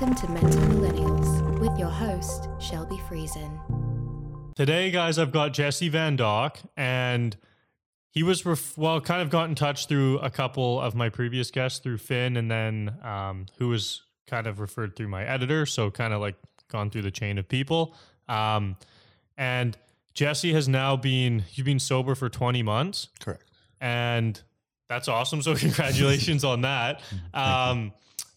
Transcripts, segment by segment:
Welcome to Mental Millennials with your host, Shelby Friesen. Today, guys, I've got Jesse Van Dock, and he was, ref- well, kind of got in touch through a couple of my previous guests through Finn, and then um, who was kind of referred through my editor. So, kind of like gone through the chain of people. Um, and Jesse has now been, you've been sober for 20 months. Correct. And that's awesome. So, congratulations on that. Um,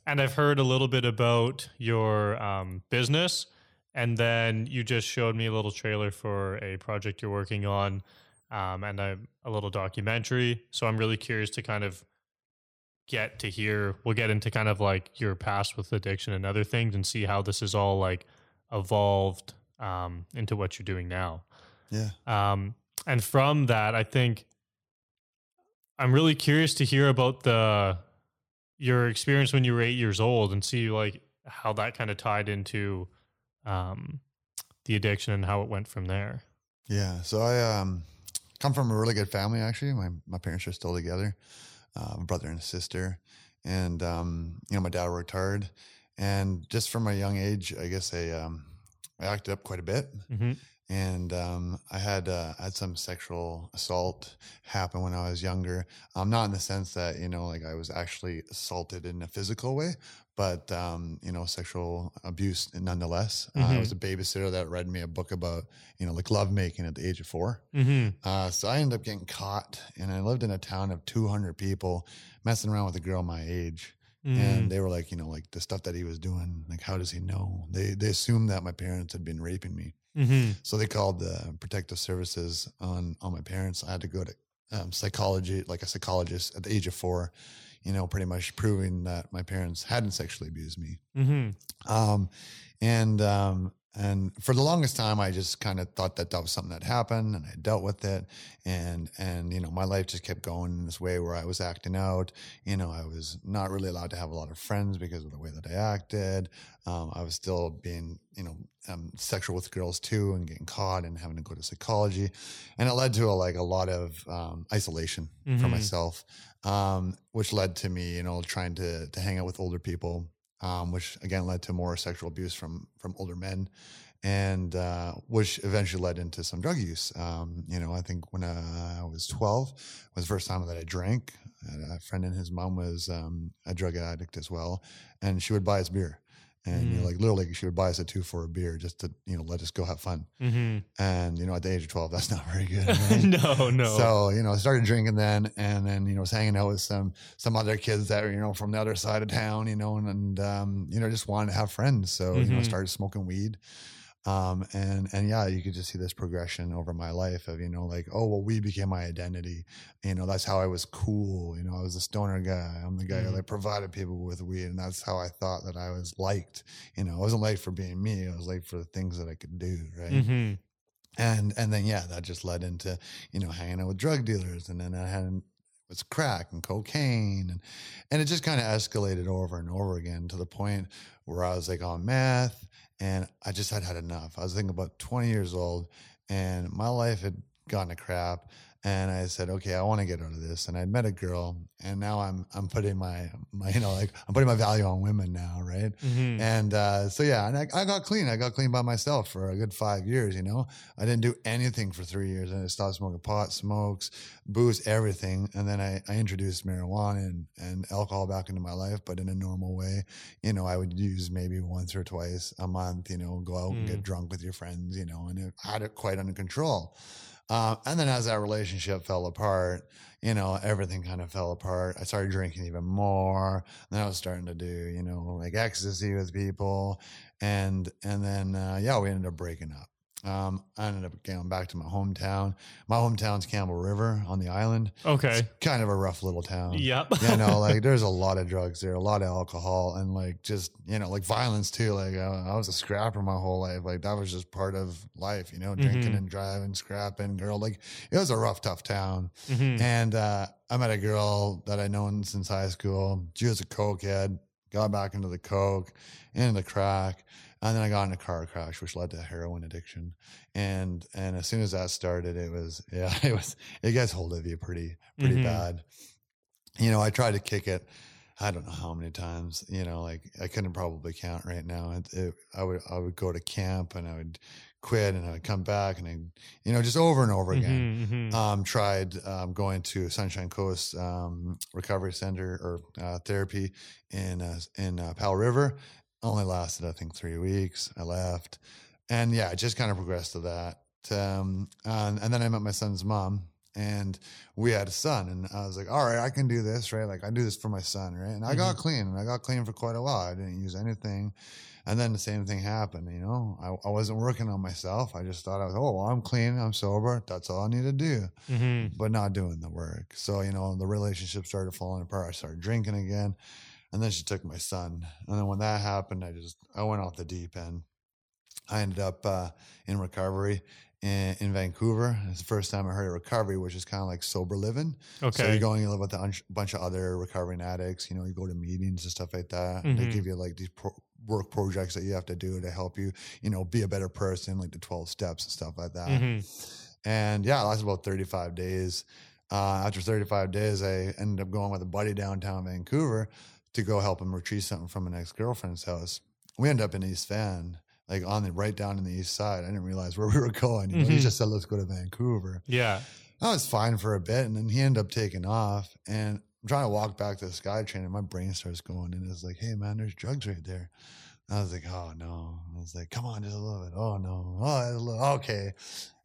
and I've heard a little bit about your um, business. And then you just showed me a little trailer for a project you're working on um, and a, a little documentary. So I'm really curious to kind of get to hear. We'll get into kind of like your past with addiction and other things and see how this is all like evolved um, into what you're doing now. Yeah. Um, and from that, I think I'm really curious to hear about the your experience when you were eight years old and see like how that kind of tied into um, the addiction and how it went from there. Yeah. So I um, come from a really good family. Actually, my my parents are still together, uh, a brother and a sister, and um, you know my dad worked hard, and just from a young age, I guess I um, I acted up quite a bit. Mm-hmm. And um, I had uh, had some sexual assault happen when I was younger. Um, not in the sense that you know, like I was actually assaulted in a physical way, but um, you know, sexual abuse nonetheless. Uh, I was a babysitter that read me a book about you know, like love making at the age of four. Mm-hmm. Uh, so I ended up getting caught, and I lived in a town of 200 people, messing around with a girl my age. Mm-hmm. And they were like, you know, like the stuff that he was doing, like how does he know? They they assumed that my parents had been raping me. Mm-hmm. So they called the protective services on on my parents. I had to go to um, psychology, like a psychologist, at the age of four. You know, pretty much proving that my parents hadn't sexually abused me. Mm-hmm. Um, and um, and for the longest time, I just kind of thought that that was something that happened, and I dealt with it. And and you know, my life just kept going in this way where I was acting out. You know, I was not really allowed to have a lot of friends because of the way that I acted. Um, I was still being, you know, um, sexual with girls too, and getting caught and having to go to psychology, and it led to a, like a lot of um, isolation for Mhm. myself, um, which led to me, you know, trying to to hang out with older people, um, which again led to more sexual abuse from from older men, and uh, which eventually led into some drug use. Um, you know, I think when uh, I was twelve was the first time that I drank. A friend and his mom was um, a drug addict as well, and she would buy us beer. And you know, Mm. like literally, she would buy us a two for a beer just to you know let us go have fun. Mm-hmm. And you know, at the age of twelve, that's not very good. no, no. So you know, I started drinking then, and then you know, was hanging out with some some other kids that were you know from the other side of town, you know, and, and um, you know, just wanted to have friends. So you know, I Mhm. started smoking weed, um, and and yeah, you could just see this progression over my life of you know, like oh well, weed became my identity. You know, that's how I was cool. You know, I was a stoner guy. I'm the guy Mhm. who like provided people with weed, and that's how I thought that I was liked. You know, I wasn't liked for being me. I was liked for the things that I could do. Right Mm-hmm. and and then yeah that just led into you know hanging out with drug dealers and then i had it was crack and cocaine and and it just kind of escalated over and over again to the point where i was like on meth and i just had had enough. I was thinking about 20 years old and my life had gotten to crap and I said, okay, I want to get out of this. And I'd met a girl, and now I'm I'm putting my my you know like I'm putting my value on women now, right? Mm-hmm. And uh, so yeah, and I, I got clean. I got clean by myself for a good five years. You know, I didn't do anything for three years, and I stopped smoking pot, smokes, booze, everything. And then I, I introduced marijuana and, and alcohol back into my life, but in a normal way. You know, I would use maybe once or twice a month. You know, go out and Mm. get drunk with your friends. You know, and it, I had it quite under control. Uh, and then as that relationship fell apart, you know, everything kind of fell apart. I started drinking even more. Then I was starting to do, you know, like ecstasy with people. And, and then, uh, yeah, we ended up breaking up. Um, I ended up going back to my hometown. My hometown's Campbell River on the island. Okay. It's kind of a rough little town. Yep. you know, like there's a lot of drugs there, a lot of alcohol, and like just you know, like violence too. Like I, I was a scrapper my whole life. Like that was just part of life. You know, drinking Mhm. and driving, scrapping, girl. Like it was a rough, tough town. Mhm. And uh, I met a girl that I'd known since high school. She was a cokehead. Got back into the coke, into the crack, and then I got in a car crash, which led to heroin addiction. And and as soon as that started, it was yeah, it was it gets hold of you pretty pretty Mhm. bad. You know, I tried to kick it I don't know how many times, you know, like I couldn't probably count right now. It, it, I would, I would go to camp and I would quit and I would come back and I, you know, just over and over again. Mhm, mhm. Um, tried um, going to Sunshine Coast um, Recovery Center or uh, therapy in uh, in uh, Powell River. Only lasted, I think, three weeks. I left, and yeah, it just kind of progressed to that. Um, and, and then I met my son's mom, and we had a son, and I was like, all right, I can do this, right? Like I do this for my son, right? And I got clean, and I got clean for quite a while. I didn't use anything. And then the same thing happened, you know. I, I wasn't working on myself. I just thought I was, oh, well, I'm clean, I'm sober. That's all I need to do Mhm. but not doing the work. So, you know, the relationship started falling apart. I started drinking again. And then she took my son. And then when that happened, I just, I went off the deep end. I ended up uh, in recovery in, in Vancouver. It's the first time I heard of recovery, which is kind of like sober living. Okay. So Okay. you go and you live with a bunch- bunch of other recovering addicts. You know, you go to meetings and stuff like that. And they give you like these pro- work projects that you have to do to help you, you know, be a better person, like the 12 steps and stuff like that. Mhm. And yeah, it lasted about 35 days. Uh, after 35 days, I ended up going with a buddy downtown Vancouver to go help him retrieve something from an ex girlfriend's house. We end up in East Van, like on the right down in the east side. I didn't realize where we were going. You know, he Mhm. just said, let's go to Vancouver. Yeah. I was fine for a bit, and then he ended up taking off. And I'm trying to walk back to the SkyTrain, and my brain starts going, and it's like, "Hey, man, there's drugs right there." I was like, "Oh no!" I was like, "Come on, just a little bit." Oh no! Oh, okay.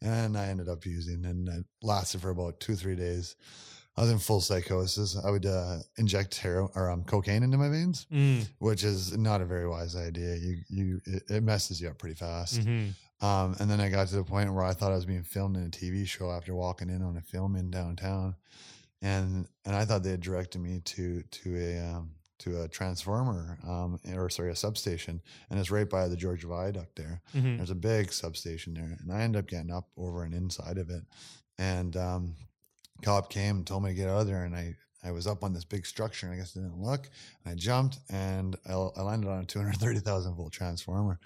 And I ended up using, and it lasted for about two, three days. I was in full psychosis. I would uh, inject heroin or um, cocaine into my veins, Mm. which is not a very wise idea. You, you, it, it messes you up pretty fast. Mhm. Um, and then I got to the point where I thought I was being filmed in a TV show after walking in on a film in downtown, and and I thought they had directed me to to a um, to a transformer um, or sorry a substation, and it's right by the Georgia Viaduct there. Mhm. There's a big substation there, and I end up getting up over and inside of it, and um, cop came and told me to get out of there, and I. I was up on this big structure, and I guess I didn't look. And I jumped, and I, I landed on a 230,000 volt transformer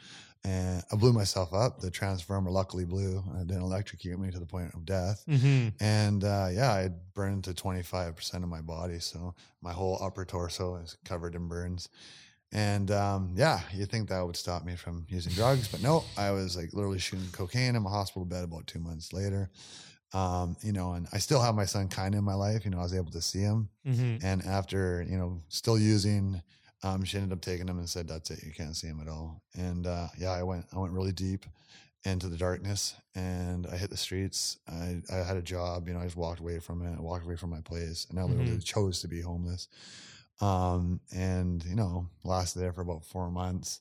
and I blew myself up. The transformer luckily blew. and It didn't electrocute me to the point of death. Mhm. And uh, yeah, I burned to 25% of my body. So my whole upper torso is covered in burns. And um, yeah, you think that would stop me from using drugs, but no, I was like literally shooting cocaine in my hospital bed about two months later. Um, you know, and I still have my son kind of in my life. You know, I was able to see him. Mhm. And after, you know, still using, um, she ended up taking him and said, "That's it. You can't see him at all." And uh, yeah, I went, I went really deep into the darkness, and I hit the streets. I, I had a job, you know, I just walked away from it, I walked away from my place, and I literally chose to be homeless. Um, and you know, lasted there for about four months.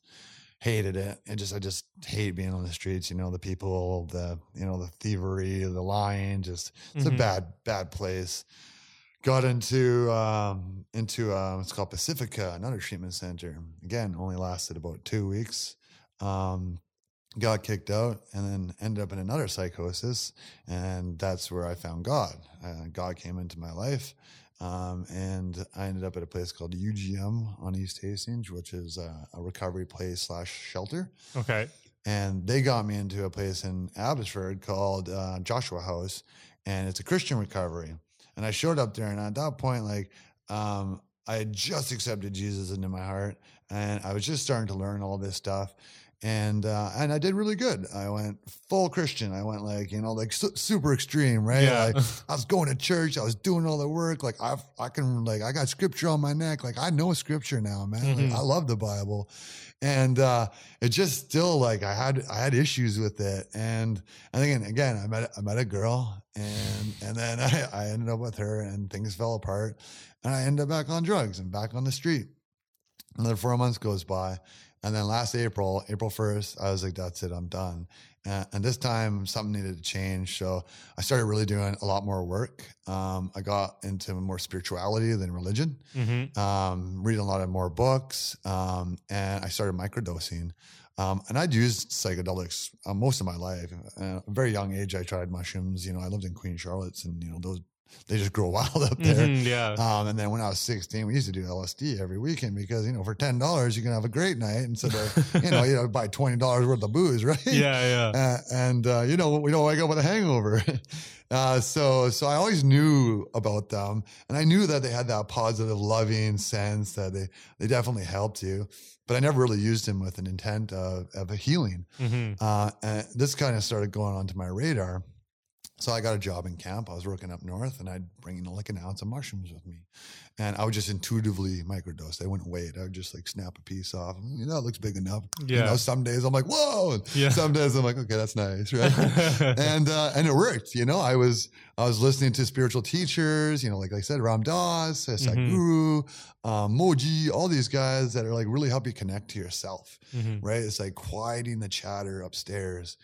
Hated it. And just, I just hate being on the streets. You know, the people, the, you know, the thievery, the lying. Just, it's a Mhm. bad, bad place got into um into uh it's called pacifica another treatment center again only lasted about two weeks um got kicked out and then ended up in another psychosis and that's where i found god uh, god came into my life um, and i ended up at a place called ugm on east hastings which is uh, a recovery place slash shelter Okay. and they got me into a place in Abbotsford called uh, Joshua House, and it's a Christian recovery. And I showed up there, and at that point, like, um, I had just accepted Jesus into my heart, and I was just starting to learn all this stuff. And uh, and I did really good. I went full Christian. I went like you know like su- super extreme, right? Yeah. Like I was going to church. I was doing all the work. Like I I can like I got scripture on my neck. Like I know scripture now, man. Mhm. Like, I love the Bible, and uh, it just still like I had I had issues with it. And and again again I met I met a girl, and and then I, I ended up with her, and things fell apart, and I ended up back on drugs and back on the street. Another four months goes by. And then last April, April 1st, I was like, that's it, I'm done. And, and this time something needed to change. So I started really doing a lot more work. Um, I got into more spirituality than religion, Mhm. um, reading a lot of more books. Um, and I started microdosing. Um, and I'd used psychedelics uh, most of my life. Uh, at a very young age, I tried mushrooms. You know, I lived in Queen Charlotte's and, you know, those, they just grow wild up there. Mhm. Yeah. Um, and then when I was 16, we used to do LSD every weekend because, you know, for $10, you can have a great night instead of, you know, you know, buy $20 worth of booze, right? yeah. Yeah. Uh, and, uh, you know, we don't wake up with a hangover. Uh, so, so I always knew about them, and I knew that they had that positive, loving sense that they they definitely helped you. But I never really used them with an intent of, of a healing. Mhm. Uh, and this kind of started going onto my radar. So I got a job in camp. I was working up north, and I'd bring in like an ounce of mushrooms with me, and I would just intuitively microdose. They wouldn't wait. I would just like snap a piece off. You know, it looks big enough. You Yeah. know, some days I'm like, whoa. Yeah. Some days I'm like, okay, that's nice, right? and uh, and it worked. You know, I was I was listening to spiritual teachers. You know, like I said, Ram Dass. Sadhguru, um, Mooji, all these guys that are like really help you connect to yourself Mhm. right? It's like quieting the chatter upstairs.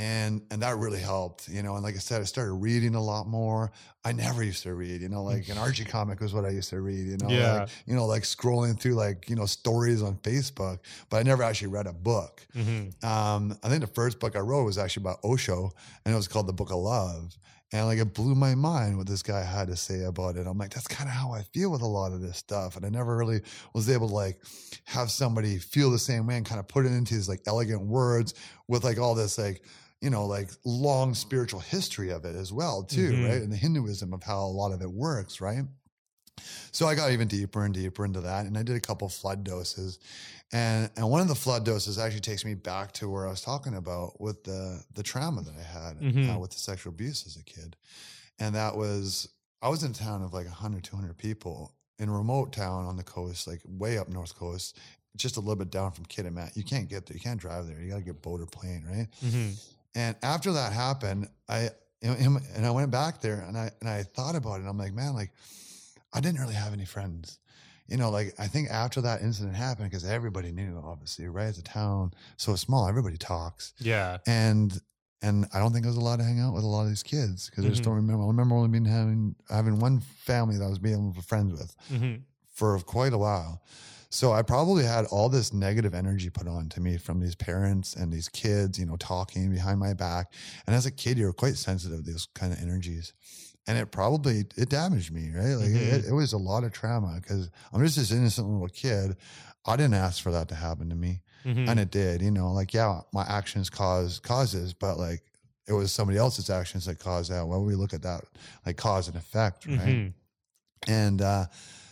And and that really helped, you know. And like I said, I started reading a lot more. I never used to read, you know, like an Archie comic was what I used to read, you know, Yeah. like, you know, like scrolling through like, you know, stories on Facebook, but I never actually read a book. Mhm. Um, I think the first book I wrote was actually about Osho and it was called The Book of Love. And like it blew my mind what this guy had to say about it. I'm like, that's kind of how I feel with a lot of this stuff. And I never really was able to like have somebody feel the same way and kind of put it into these like elegant words with like all this like, you know, like long spiritual history of it as well, too, Mhm. right? And the Hinduism of how a lot of it works, right? So I got even deeper and deeper into that, and I did a couple flood doses, and and one of the flood doses actually takes me back to where I was talking about with the the trauma that I had uh, Mhm. with the sexual abuse as a kid, and that was I was in a town of like 100, 200 people in a remote town on the coast, like way up north coast, just a little bit down from Kitimat. You can't get there, you can't drive there. You got to get boat or plane, right? Mhm. And after that happened, I and I went back there and I and I thought about it. I'm like, man, like I didn't really have any friends. You know, like I think after that incident happened, because everybody knew, obviously, right? It's a town so small, everybody talks. Yeah. And and I don't think I was allowed to hang out with a lot of these kids because I just Mhm. don't remember. I remember only being having having one family that I was being able to be friends with Mhm. for quite a while. So I probably had all this negative energy put on to me from these parents and these kids, you know, talking behind my back. And as a kid, you're quite sensitive to those kind of energies. And it probably it damaged me, right? Like it, it was a lot of trauma because I'm just this innocent little kid. I didn't ask for that to happen to me, Mhm. and it did. You know, like yeah, my actions cause causes, but like it was somebody else's actions that caused that. When we look at that, like cause and effect, right? Mhm. And uh,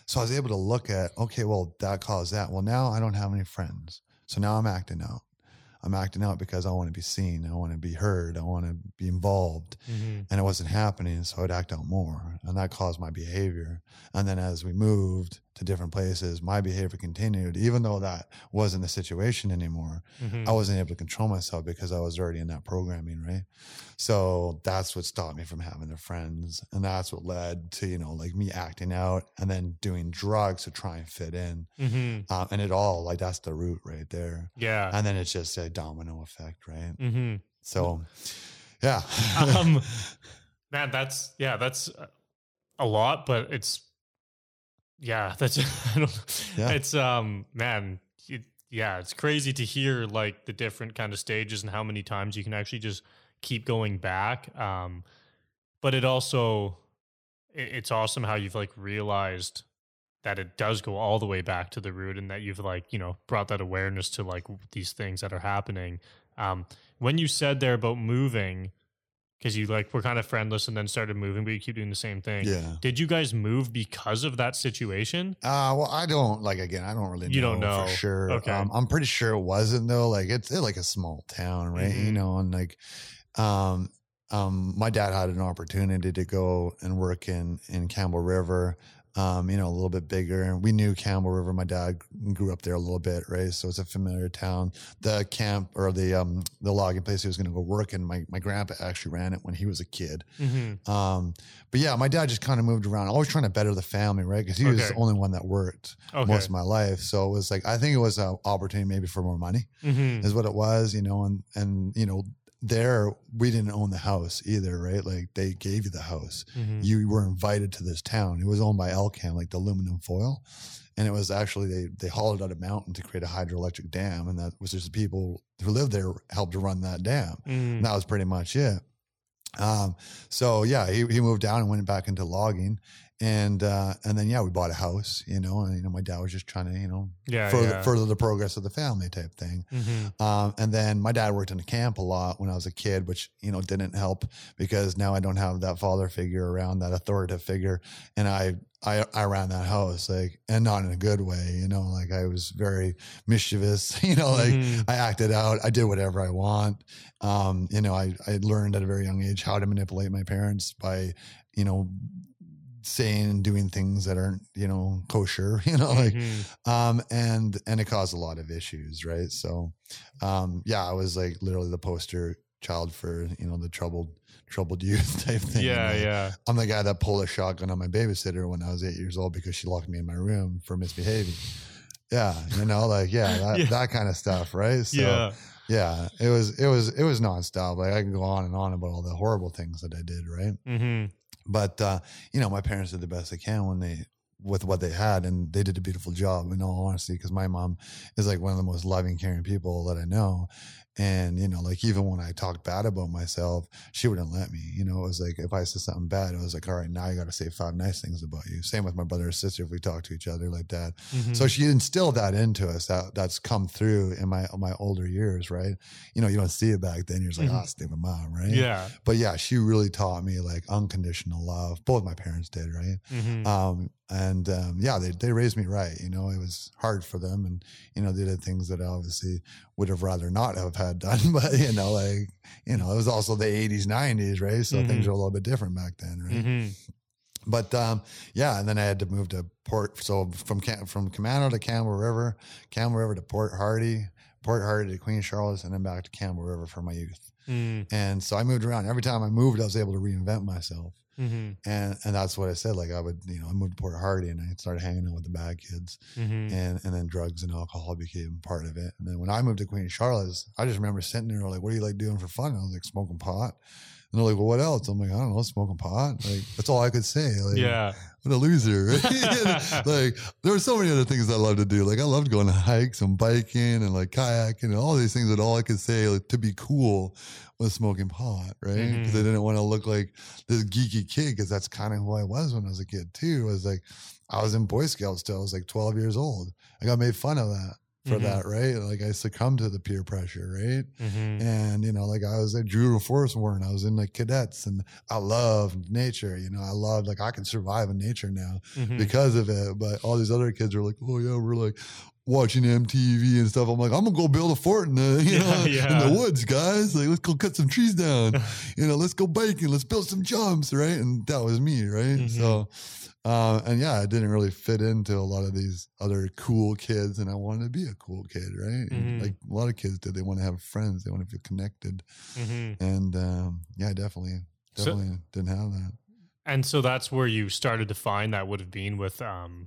so I was able to look at, okay, well, that caused that. Well, now I don't have any friends. So now I'm acting out. I'm acting out because I want to be seen. I want to be heard. I want to be involved. Mhm. And it wasn't happening. So I'd act out more. And that caused my behavior. And then as we moved to different places, my behavior continued, even though that wasn't the situation anymore. Mhm. I wasn't able to control myself because I was already in that programming, right? So that's what stopped me from having the friends. And that's what led to, you know, like me acting out and then doing drugs to try and fit in. Mhm. Um, and it all, like, that's the root right there. Yeah. And then it's just a domino effect, right? Mhm. So, yeah. um, man, that's yeah, that's a lot, but it's yeah, that's I don't. Yeah. It's um, man, it, yeah, it's crazy to hear like the different kind of stages and how many times you can actually just keep going back. Um, but it also, it, it's awesome how you've like realized that it does go all the way back to the root and that you've like you know brought that awareness to like these things that are happening um when you said there about moving because you like were kind of friendless and then started moving but you keep doing the same thing yeah. did you guys move because of that situation Uh, well, I don't like again. I don't really. You know don't know. for sure. Okay. um, I'm pretty sure it wasn't though. Like it's, it's like a small town, right? You Mhm. know, and like, um, um, my dad had an opportunity to go and work in in Campbell River. Um, you know, a little bit bigger. And we knew Campbell River. My dad grew up there a little bit, right? So it's a familiar town. The camp or the um the logging place he was going to go work in. My my grandpa actually ran it when he was a kid. mm-hmm. Um, but yeah, my dad just kind of moved around, always trying to better the family, right? Because he was the only one that worked okay most of my life. So it was like I think it was an opportunity maybe for more money mm-hmm. is what it was, you know, and and you know there we didn't own the house either, right? Like they gave you the house. Mm-hmm. You were invited to this town. It was owned by Alcan, like the aluminum foil. And it was actually they they hauled out a mountain to create a hydroelectric dam, and that was just the people who lived there helped to run that dam. mm-hmm. And that was pretty much it. Um, so yeah, he, he moved down and went back into logging. And uh, and then yeah, we bought a house, you know, and you know my dad was just trying to you know Yeah. further yeah. further the progress of the family type thing. Mhm. Um, and then my dad worked in a camp a lot when I was a kid, which you know didn't help because now I don't have that father figure around, that authoritative figure, and I I I ran that house like, and not in a good way, you know, like I was very mischievous, you know, like Mhm. I acted out, I did whatever I want. Um, you know, I I learned at a very young age how to manipulate my parents by, you know, saying and doing things that aren't you know kosher, you know, like Mhm. um and and it caused a lot of issues right so um yeah i was like literally the poster child for you know the troubled troubled youth type thing yeah, Like, yeah. i'm the guy that pulled a shotgun on my babysitter when i was eight years old because she locked me in my room for misbehaving yeah you know like yeah that, Yeah. that kind of stuff right so yeah. yeah it was it was it was nonstop like i can go on and on about all the horrible things that i did right hmm but uh, you know, my parents did the best they can when they with what they had, and they did a beautiful job. In all honesty, because my mom is like one of the most loving, caring people that I know. And you know, like even when I talked bad about myself, she wouldn't let me. You know, it was like if I said something bad, it was like, all right, now you got to say five nice things about you. Same with my brother or sister if we talk to each other like that. Mhm. So she instilled that into us. That that's come through in my my older years, right? You know, you don't see it back then. You're just like, ah, stupid mom, right? yeah. But yeah, she really taught me like unconditional love. Both my parents did, right? hmm Um, and um, yeah, they they raised me right. You know, it was hard for them, and you know, they did things that I obviously would have rather not have had done. But you know, like you know, it was also the '80s, '90s, right? So Mhm. things were a little bit different back then, right? hmm But um, yeah, and then I had to move to Port. So from Cam- from Kemano to Campbell River, Campbell River to Port Hardy, Port Hardy to Queen Charlotte, and then back to Campbell River for my youth. mm And so I moved around. Every time I moved, I was able to reinvent myself. Hmm And and that's what I said. Like I would, you know, I moved to Port Hardy and I started hanging out with the bad kids, hmm and and then drugs and alcohol became part of it. And then when I moved to Queen Charlotte's, I just remember sitting there like, "What do you like doing for fun?" And I was like, "Smoking pot." And they're like, "Well, what else?" I'm like, "I don't know, smoking pot." Like that's all I could say. Like, Yeah. what a loser. like there were so many other things I love to do. Like I loved going to hikes and biking and like kayaking and all these things that all I could say like, to be cool was smoking pot, right? Because Mhm. I didn't want to look like this geeky kid because that's kind of who I was when I was a kid too. I was like, I was in Boy Scouts still. I was like 12 years old. I got made fun of that for Mhm. that, right? Like I succumbed to the peer pressure, right? hmm And, you know, like I was at Junior Forest Warden, I was in like cadets and I loved nature. You know, I loved like I can survive in nature now hmm because of it. But all these other kids are like, oh yeah, we're like watching MTV and stuff. I'm like, I'm gonna go build a fort in the you know yeah. in the woods, guys. Like, let's go cut some trees down. you know, let's go biking. Let's build some jumps, right? And that was me, right? Mhm. So. Uh, and yeah, I didn't really fit into a lot of these other cool kids, and I wanted to be a cool kid, right? Mhm. Like a lot of kids did. They want to have friends. They want to feel connected, hmm and um, yeah, definitely, So- definitely didn't have that. And so that's where you started to find that would have been with um,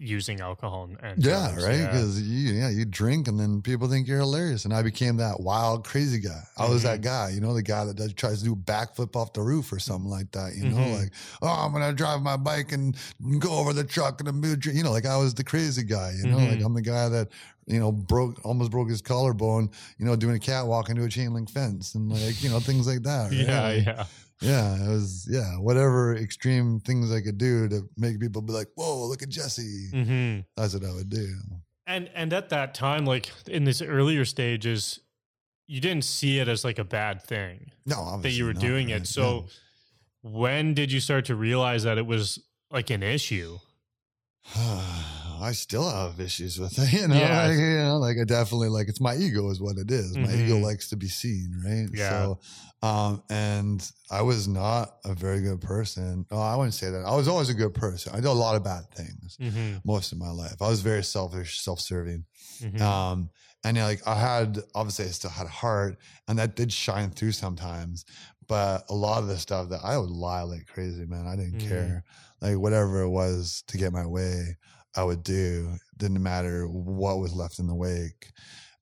using alcohol and, and Yeah, drugs, right. yeah. Because you, yeah, you drink and then people think you're hilarious, and I became that wild, crazy guy. I was Mm-hmm. that guy, you know, the guy that does, tries to do a backflip off the roof or something like that. You know, Mhm. like oh, I'm gonna drive my bike and go over the truck and a mid, you know, like I was the crazy guy. You know, like Mhm. I'm the guy that you know broke almost broke his collarbone. You know, doing a catwalk into a chain link fence and like you know things like that. Right? yeah, Like, yeah. Yeah. It was yeah, whatever extreme things I could do to make people be like, whoa, look at Jesse. hmm That's what I would do. And and at that time, like in this earlier stages, you didn't see it as like a bad thing No, that you were not, doing right? it. So when did you start to realize that it was like an issue? No. I still have issues with it, you know. Yeah. Like, you know, like I definitely like it's my ego is what it is. My ego Mhm. likes to be seen, right? Yeah. So, um, and I was not a very good person. No, I wouldn't say that. I was always a good person. I did a lot of bad things Mm-hmm. most of my life. I was very selfish, self-serving. Mm-hmm. Um, and you know, like I had, obviously, I still had a heart, and that did shine through sometimes. But a lot of the stuff that I would lie like crazy, man. I didn't Mhm. care. Like whatever it was to get my way, I would do. Didn't matter what was left in the wake.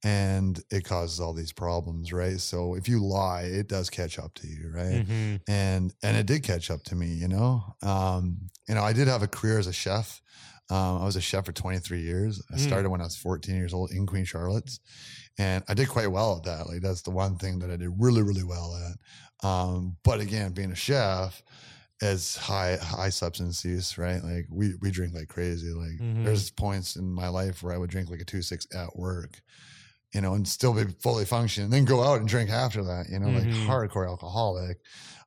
And it causes all these problems, right? So if you lie, it does catch up to you, right? hmm and and it did catch up to me you know um you know i did have a career as a chef um, i was a chef for 23 years i Mm. started when i was 14 years old in queen charlotte's and i did quite well at that like that's the one thing that i did really really well at um but again being a chef as high high substance use, right? Like we we drink like crazy. Like Mhm. there's points in my life where I would drink like a two six at work, you know, and still be fully functioning, and then go out and drink after that, you know, like Mhm. hardcore alcoholic.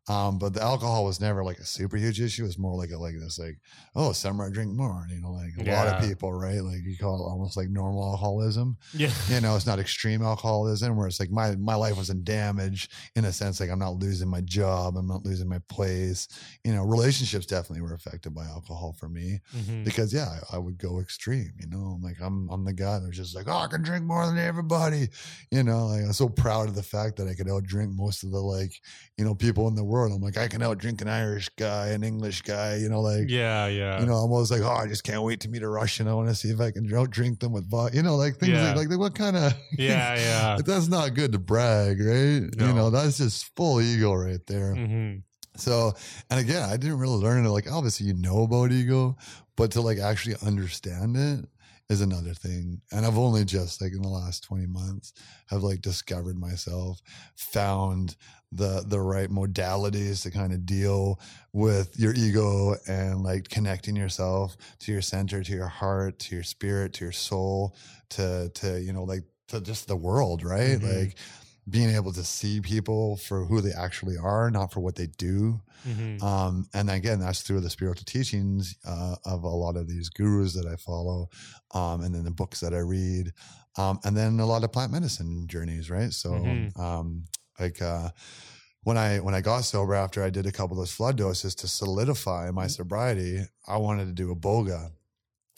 Um, but the alcohol was never like a super huge issue. It was more like a like this like, oh, summer I drink more, you know, like a lot of people, right? Like you call it almost like normal alcoholism Yeah. you know it's not extreme alcoholism where it's like my my life wasn't damaged in a sense like i'm not losing my job i'm not losing my place you know relationships definitely were affected by alcohol for me Mhm. because yeah I, I would go extreme you know I'm like i'm i'm the guy that's just like oh i can drink more than everybody you know like i'm so proud of the fact that i could out drink most of the like you know people in the world i'm like i can out drink an irish guy an english guy you know like Yeah. Yeah. you know, I'm always like, oh, I just can't wait to meet a Russian. I want to see if I can out drink them with vodka. You know, like things Yeah. like, like what kind of yeah. Yeah. but that's not good to brag, right? You know, that's just full ego right there. hmm So, and again, I didn't really learn to like, obviously, you know about ego, but to like actually understand it is another thing. And I've only just like in the last 20 months have like discovered myself, found the the right modalities to kind of deal with your ego and like connecting yourself to your center, to your heart, to your spirit, to your soul, to to you know like to just the world, right? Mhm. Like being able to see people for who they actually are, not for what they do. hmm Um, and again, that's through the spiritual teachings uh, of a lot of these gurus that I follow, um, and then the books that I read, um, and then a lot of plant medicine journeys, right? So, Mhm. Like uh, when I when I got sober after I did a couple of those flood doses to solidify my sobriety, I wanted to do iboga.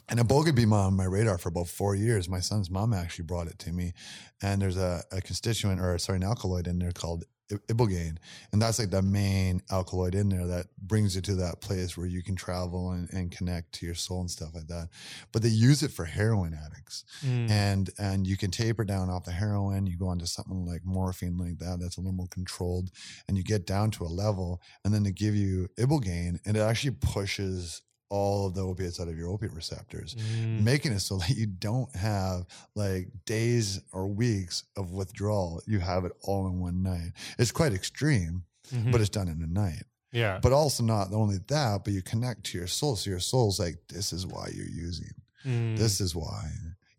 And iboga had been on my radar for about four years. My son's mom actually brought it to me. And there's a, a constituent or sorry, an alkaloid in there called ibogaine. And that's like the main alkaloid in there that brings you to that place where you can travel and, and connect to your soul and stuff like that. But they use it for heroin addicts Mm. and and you can taper down off the heroin you go onto something like morphine like that that's a little more controlled and you get down to a level and then they give you ibogaine and it actually pushes all of the opiates out of your opiate receptors Mm. making it so that you don't have like days or weeks of withdrawal you have it all in one night it's quite extreme Mhm. but it's done in a night yeah. but also not only that but you connect to your soul so your soul's like this is why you're using Mm. this is why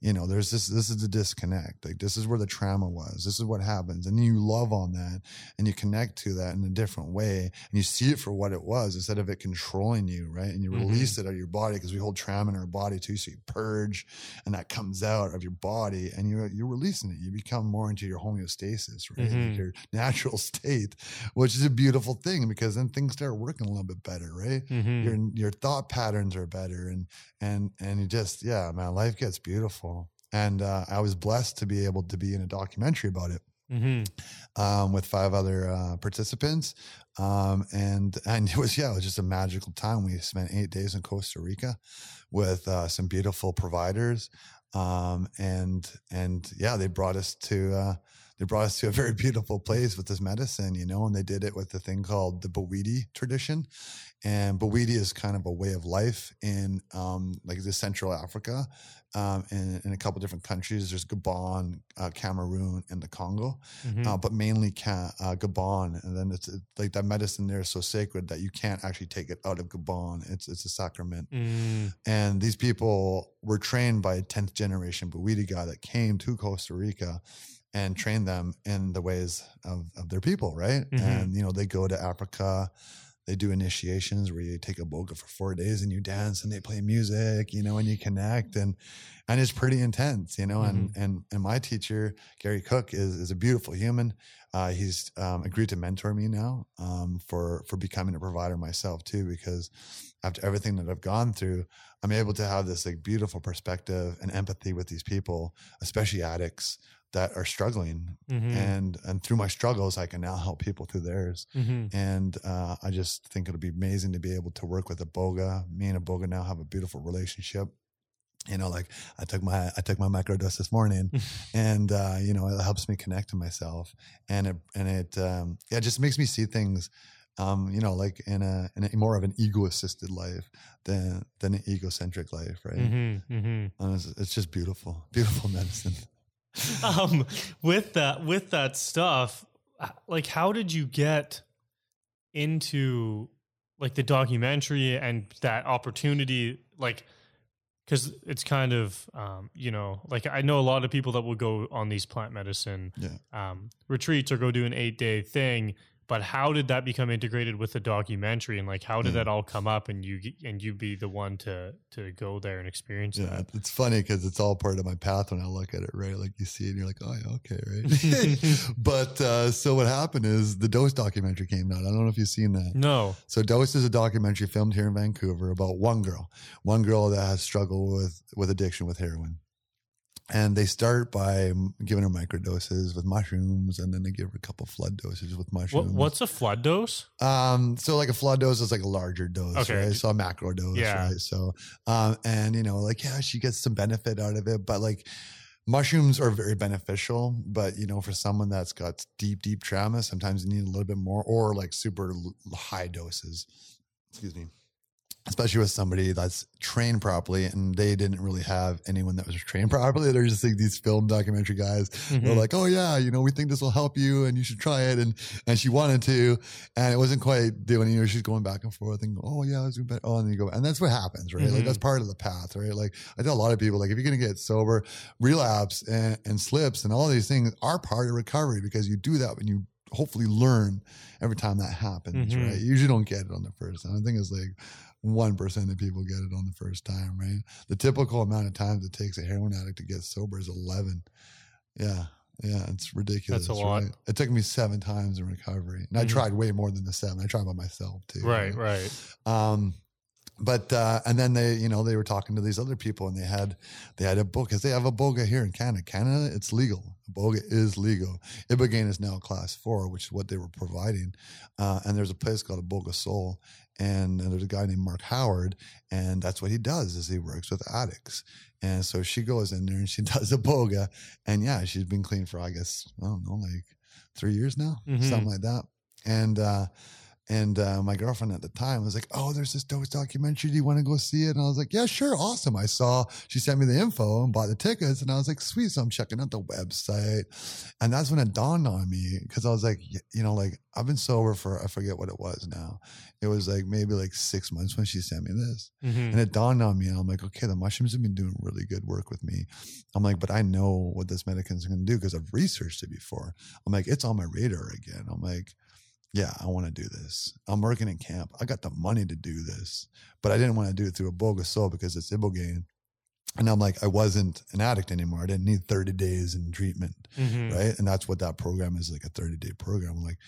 you know there's this this is the disconnect like this is where the trauma was this is what happens and you love on that and you connect to that in a different way and you see it for what it was instead of it controlling you right and you Mhm. release it out of your body because we hold trauma in our body too so you purge and that comes out of your body and you're you're releasing it you become more into your homeostasis right Mhm. like your natural state which is a beautiful thing because then things start working a little bit better right Mhm. your your thought patterns are better and and and you just yeah man life gets beautiful and uh, i was blessed to be able to be in a documentary about it Mhm. um, with five other uh, participants um, and and it was yeah it was just a magical time we spent eight days in costa rica with uh, some beautiful providers um, and and yeah they brought us to uh, they brought us to a very beautiful place with this medicine, you know, and they did it with the thing called the Bwiti tradition. And Bwiti is kind of a way of life in um, like the Central Africa, um, in, in a couple different countries. There's Gabon, uh, Cameroon, and the Congo, Mhm. uh, but mainly Ca- uh, Gabon. And then it's uh, like that medicine there is so sacred that you can't actually take it out of Gabon. It's it's a sacrament. Mm. And these people were trained by a 10th generation Bwiti guy that came to Costa Rica and trained them in the ways of, of their people, right? Mhm. And, you know, they go to Africa, they do initiations where you take iboga for four days and you dance and they play music, you know, and you connect and and it's pretty intense, you know. And and and my teacher, Gary Cook, is is a beautiful human. Uh, he's um, agreed to mentor me now um, for for becoming a provider myself too, because after everything that I've gone through, I'm able to have this like beautiful perspective and empathy with these people, especially addicts that are struggling. Mhm. And and through my struggles, I can now help people through theirs. Mhm. And uh, I just think it'll be amazing to be able to work with iboga. Me and iboga now have a beautiful relationship. You know, like I took my I took my microdose this morning, and uh, you know it helps me connect to myself, and it and it um, yeah it just makes me see things, um, you know, like in a in a more of an ego assisted life than than an egocentric life, right? Mhm. Mhm. And it's, it's just beautiful, beautiful medicine. um with that with that stuff like how did you get into like the documentary and that opportunity, like because it's kind of um, you know like I know a lot of people that will go on these plant medicine Yeah. um, retreats or go do an eight day thing. But how did that become integrated with the documentary, and like how did Yeah. that all come up, and you and you be the one to to go there and experience Yeah, that? it's funny because it's all part of my path when I look at it, right? Like you see it and you're like, oh, yeah, okay, right? but uh, so what happened is the Dosed documentary came out. I don't know if you've seen that. No, So Dosed is a documentary filmed here in Vancouver about one girl, one girl that has struggled with with addiction with heroin. And they start by giving her microdoses with mushrooms, and then they give her a couple flood doses with what, mushrooms. what's a flood dose? Um, so like a flood dose is like a larger dose, Okay. right? So a macro dose, Yeah. right? So, um, and you know, like yeah, she gets some benefit out of it, but like mushrooms are very beneficial, but you know, for someone that's got deep, deep trauma, sometimes you need a little bit more, or like super high doses. Excuse me. Especially with somebody that's trained properly, and they didn't really have anyone that was trained properly. They're just like these film documentary guys they're Mhm. like, oh yeah, you know, we think this will help you and you should try it. And and she wanted to, and it wasn't quite doing. You know, she's going back and forth and oh yeah, do better. Oh, and then you go, and that's what happens, right? Like Mhm. that's part of the path, right? Like I tell a lot of people, like if you're gonna get sober, relapse and, and slips and all these things are part of recovery because you do that when you hopefully learn every time that happens, Mhm. right? You usually don't get it on the first time. I think it's like one percent of people get it on the first time, right? The typical amount of times it takes a heroin addict to get sober is eleven. Yeah. Yeah, it's ridiculous. That's a lot. right? It took me seven times in recovery. And I Mhm. tried way more than the seven. I tried by myself too. Right, right. Um, but uh, and then they, you know, they were talking to these other people, and they had they had a book because they have iboga here in Canada. Canada, it's legal. Iboga is legal. Ibogaine is now class four, which is what they were providing. Uh, and there's a place called Iboga Soul, and, there's a guy named Mark Howard, and that's what he does is he works with addicts. And so she goes in there and she does iboga, and yeah, she's been clean for I guess I don't know, like three years now, Mhm. something like that. And uh, and uh, my girlfriend at the time was like, "Oh, there's this dope documentary. Do you want to go see it?" And I was like, "Yeah, sure, awesome." I saw she sent me the info and bought the tickets, and I was like, "Sweet." So I'm checking out the website, and that's when it dawned on me because I was like, you know, like I've been sober for I forget what it was now. It was like maybe like six months when she sent me this, Mhm. and it dawned on me. And I'm like, okay, the mushrooms have been doing really good work with me. I'm like, but I know what this medicine is going to do because I've researched it before. I'm like, it's on my radar again. I'm like, yeah, I want to do this. I'm working in camp. I got the money to do this, but I didn't want to do it through a bogus soul because it's ibogaine. And I'm like, I wasn't an addict anymore. I didn't need 30 days in treatment Mhm. right? And that's what that program is like a 30 day program. I'm like,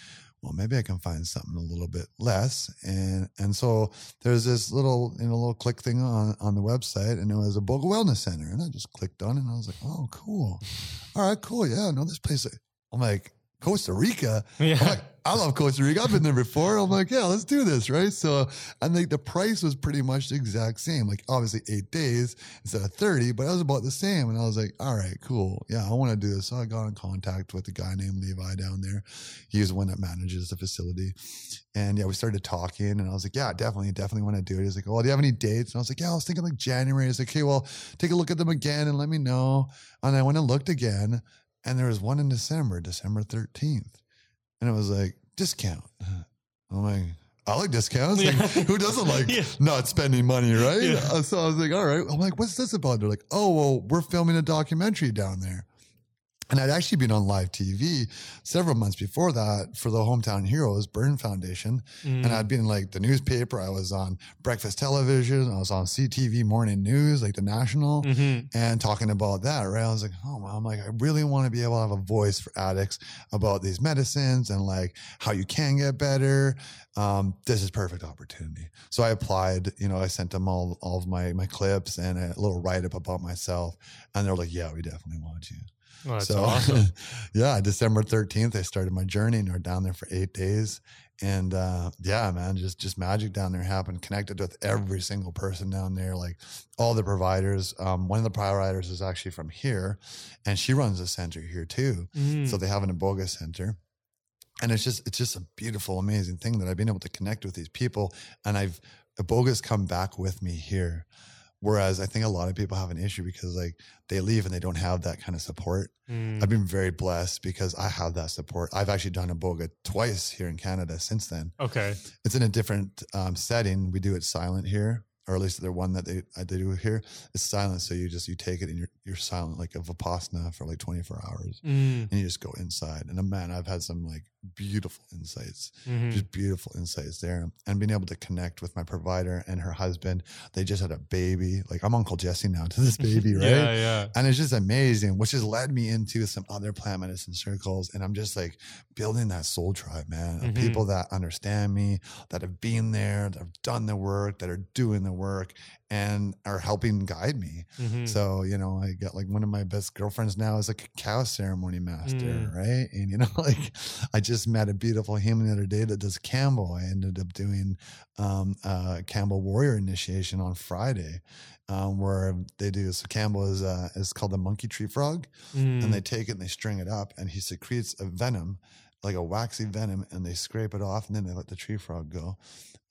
well, maybe I can find something a little bit less. And and so there's this little, you know, little click thing on, on the website and it was Iboga Wellness Center. And I just clicked on it and I was like, oh, cool. All right, cool. Yeah, no, this place. I'm like, Costa Rica. Yeah. Like, love Costa Rica. I've been there before. I'm like, yeah, let's do this, right? So, and like the price was pretty much the exact same. Like, obviously, eight days instead of 30, but it was about the same. And I was like, all right, cool. Yeah, I want to do this. So I got in contact with a guy named Levi down there. He was the one that manages the facility. And yeah, we started talking and I was like, yeah, definitely, definitely want to do it. He's like, well, do you have any dates? And I was like, yeah, I was thinking like January. He's like, okay, well, take a look at them again and let me know. And I went and looked again and there was one in December, December 13th. And it was like, discount. I'm like, I like discounts. Like, Yeah. who doesn't like Yeah. not spending money, right? Yeah. Uh, So I was like, all right. I'm like, what's this about? They're like, oh, well, we're filming a documentary down there. And I'd actually been on live TV several months before that for the Hometown Heroes Burn Foundation. Mm. And I'd been like the newspaper. I was on breakfast television. I was on CTV morning news, like the national Mhm. and talking about that, right? I was like, oh. I'm like, I really want to be able to have a voice for addicts about these medicines and like how you can get better. Um, this is perfect opportunity. So I applied, you know, I sent them all, all of my, my clips and a little write up about myself. And they're like, yeah, we definitely want you. Oh, that's so awesome. yeah, December 13th, I started my journey and we're down there for eight days. And uh, yeah, man, just just magic down there happened. Connected with every single person down there, like all the providers. Um, one of the providers is actually from here, and she runs a center here too. Mhm. So they have an Iboga center. And it's just it's just a beautiful, amazing thing that I've been able to connect with these people. And I've Iboga's come back with me here Whereas I think a lot of people have an issue because like they leave and they don't have that kind of support. Mm. I've been very blessed because I have that support. I've actually done iboga twice here in Canada since then. Okay. It's in a different um, setting. We do it silent here, or at least the one that they they do here is silent. So you just you take it and you're you're silent like a vipassana for like 24 hours, Mm. and you just go inside. And man, I've had some like beautiful insights, Mhm. just beautiful insights there, and being able to connect with my provider and her husband. They just had a baby. Like I'm Uncle Jesse now to this baby, right? Yeah, yeah. And it's just amazing, which has led me into some other plant medicine circles. And I'm just like building that soul tribe, man, of Mhm. people that understand me, that have been there, that have done the work, that are doing the work, and are helping guide me. Mhm. So, you know, I got like one of my best girlfriends now is like a cacao ceremony master, Mm. right? And, you know, like I just met a beautiful human the other day that does Kambo. I ended up doing um, uh, Kambo Warrior Initiation on Friday. Um, where they do so Kambo is uh, is called the monkey tree frog, Mm. and they take it and they string it up, and he secretes a venom, like a waxy venom, and they scrape it off, and then they let the tree frog go,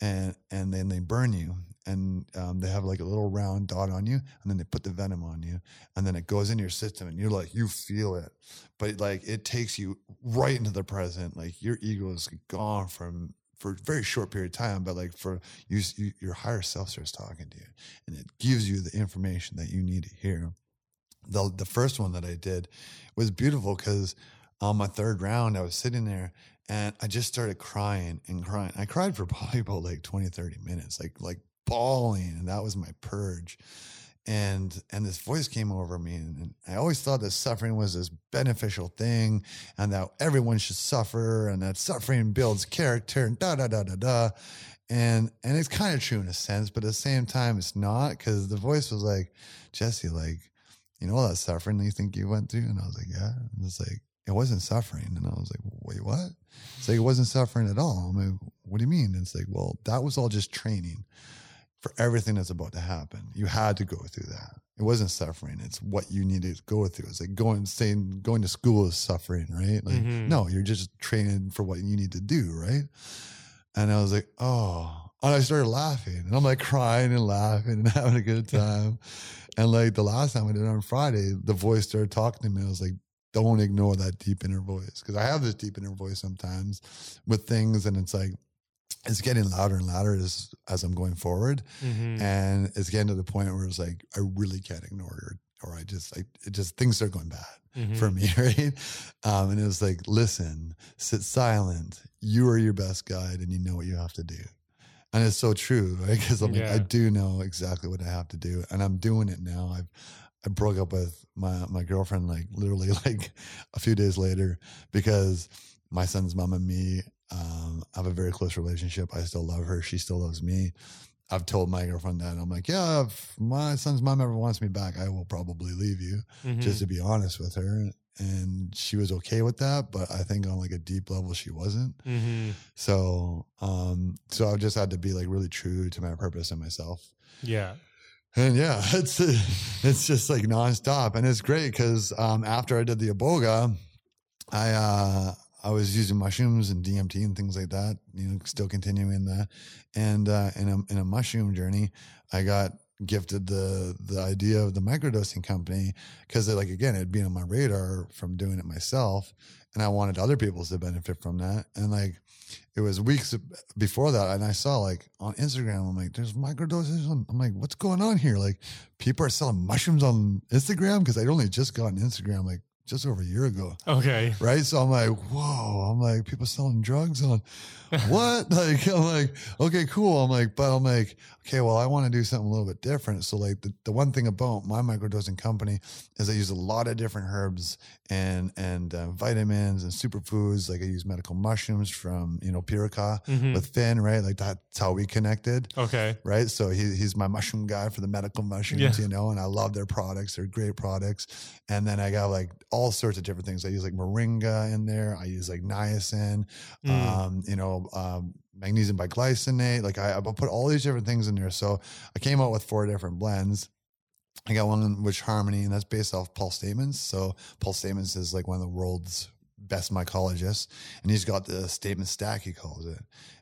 and and then they burn you, and um, they have like a little round dot on you, and then they put the venom on you, and then it goes into your system, and you're like you feel it, but like it takes you right into the present, like your ego is gone from for a very short period of time, but like for you, you your higher self starts talking to you, and it gives you the information that you need to hear the the first one that I did was beautiful because on my third round I was sitting there and I just started crying and crying. I cried for probably about like 20, 30 minutes, like like bawling, and that was my purge. And and this voice came over me, and, and I always thought that suffering was this beneficial thing, and that everyone should suffer, and that suffering builds character, and da da da da da. And and it's kind of true in a sense, but at the same time, it's not because the voice was like, Jesse, like, you know all that suffering that you think you went through? And I was like, yeah. And it's like, it wasn't suffering. And I was like, wait, what? It's like, it wasn't suffering at all. I'm like, what do you mean? And it's like, well, that was all just training for everything that's about to happen. You had to go through that. It wasn't suffering. It's what you needed to go through. It's like going, saying, going to school is suffering, right? Like, Mhm. no, you're just training for what you need to do, right? And I was like, oh, and I started laughing and I'm like crying and laughing and having a good time. and like the last time I did it on Friday, the voice started talking to me. I was like, don't ignore that deep inner voice. Cause I have this deep inner voice sometimes with things and it's like, it's getting louder and louder as, as I'm going forward. Mhm. And it's getting to the point where it's like, I really can't ignore it or, I just, like, it just, things are going bad Mhm. for me, right? Um, and it was like, listen, sit silent. You are your best guide and you know what you have to do. And it's so true, right? Because I'm like, I do know exactly what I have to do. And I'm doing it now. I've I broke up with my my girlfriend like literally like a few days later because my son's mom and me um, I have a very close relationship. I still love her. She still loves me. I've told my girlfriend that I'm like, yeah, if my son's mom ever wants me back, I will probably leave you Mhm. just to be honest with her. And she was okay with that, but I think on like a deep level, she wasn't. Mhm. So, um, so I just had to be like really true to my purpose and myself. Yeah. And yeah, it's it's just like nonstop, and it's great because um, after I did the iboga, I uh, I was using mushrooms and DMT and things like that. You know, still continuing that, and uh, in a in a mushroom journey, I got gifted the the idea of the microdosing company because like again, it'd been on my radar from doing it myself, and I wanted other people to benefit from that, and like it was weeks before that, and I saw like on Instagram, I'm like, there's microdoses. I'm like, what's going on here? Like, people are selling mushrooms on Instagram because I'd only just gotten Instagram like just over a year ago, Okay. right? So I'm like, whoa! I'm like, people selling drugs on what? like, I'm like, okay, cool. I'm like, but I'm like, okay, well, I want to do something a little bit different. So like, the, the one thing about my microdosing company is I use a lot of different herbs and and uh, vitamins and superfoods. Like I use medical mushrooms from you know Pirica Mhm. with Finn, right? Like that's how we connected. Okay. Right. So he, he's my mushroom guy for the medical mushrooms, Yeah. you know, and I love their products. They're great products. And then I got like all sorts of different things. I use like moringa in there. I use like niacin, Mm. um, you know, um, magnesium biglycinate. Like I, I put all these different things in there. So I came out with four different blends. I got one which harmony, and that's based off Paul Stamets. So Paul Stamets is like one of the world's best mycologists, and he's got the Stamets stack he calls it,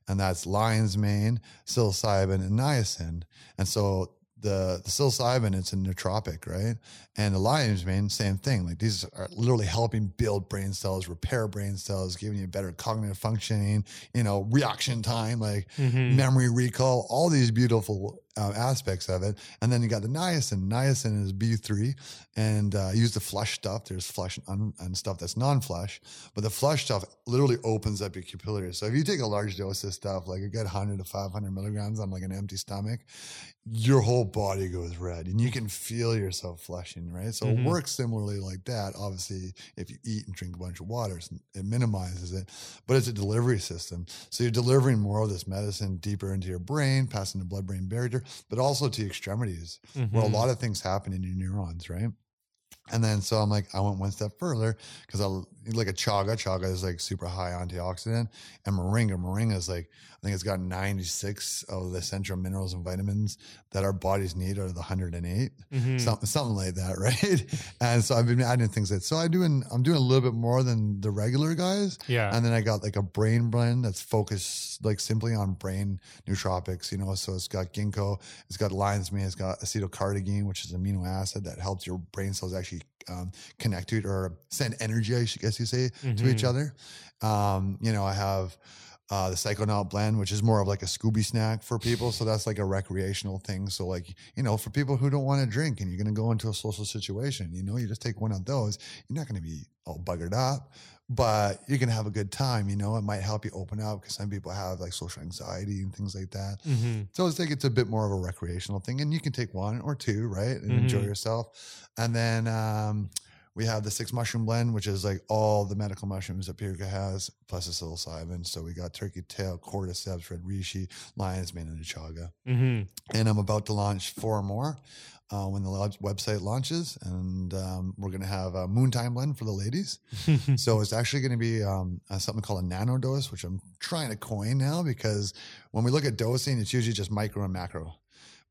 and that's lion's mane, psilocybin, and niacin. And so the the psilocybin, it's a nootropic, right? And the lion's mane, same thing. Like these are literally helping build brain cells, repair brain cells, giving you better cognitive functioning, you know, reaction time, like Mhm. memory recall, all these beautiful uh, aspects of it. And then you got the niacin. Niacin is B3 and uh, use the flush stuff. There's flush and, and stuff that's non flush, but the flush stuff literally opens up your capillaries. So if you take a large dose of stuff, like a good 100 to 500 milligrams on like an empty stomach, your whole body goes red and you can feel yourself flushing, right? So Mhm. it works similarly like that. Obviously, if you eat and drink a bunch of water, it minimizes it, but it's a delivery system. So you're delivering more of this medicine deeper into your brain, passing the blood brain barrier, but also to extremities where a Mhm. lot of things happen in your neurons, right? And then so I'm like, I went one step further because I like a chaga. Chaga is like super high antioxidant, and moringa. Moringa is like I think it's got 96 of the essential minerals and vitamins that our bodies need out of the 108, Mhm. something something like that, right? and so I've been adding things that. So I doing I'm doing a little bit more than the regular guys. yeah. And then I got like a brain blend that's focused like simply on brain nootropics, you know. So it's got ginkgo, it's got lion's mane, it's got acetylcarnitine, which is amino acid that helps your brain cells actually um, connect to it or send energy, I guess you say, to each Mhm. other. Um, you know, I have uh, the Psychonaut blend, which is more of like a Scooby snack for people. So that's like a recreational thing. So like, you know, for people who don't want to drink and you're going to go into a social situation, you know, you just take one of those. You're not going to be all buggered up, but you can have a good time. You know, it might help you open up because some people have like social anxiety and things like that. Mhm. So it's like it's a bit more of a recreational thing, and you can take one or two, right, and enjoy Mhm. yourself. And then um, we have the six mushroom blend, which is like all the medical mushrooms that Pirica has, plus the psilocybin. So we got turkey tail, cordyceps, red reishi, lion's mane, and chaga. Mhm. And I'm about to launch four more. Uh, when the website launches, and um, we're going to have a moontime blend for the ladies. So it's actually going to be um, uh, something called a nano dose, which I'm trying to coin now because when we look at dosing, it's usually just micro and macro.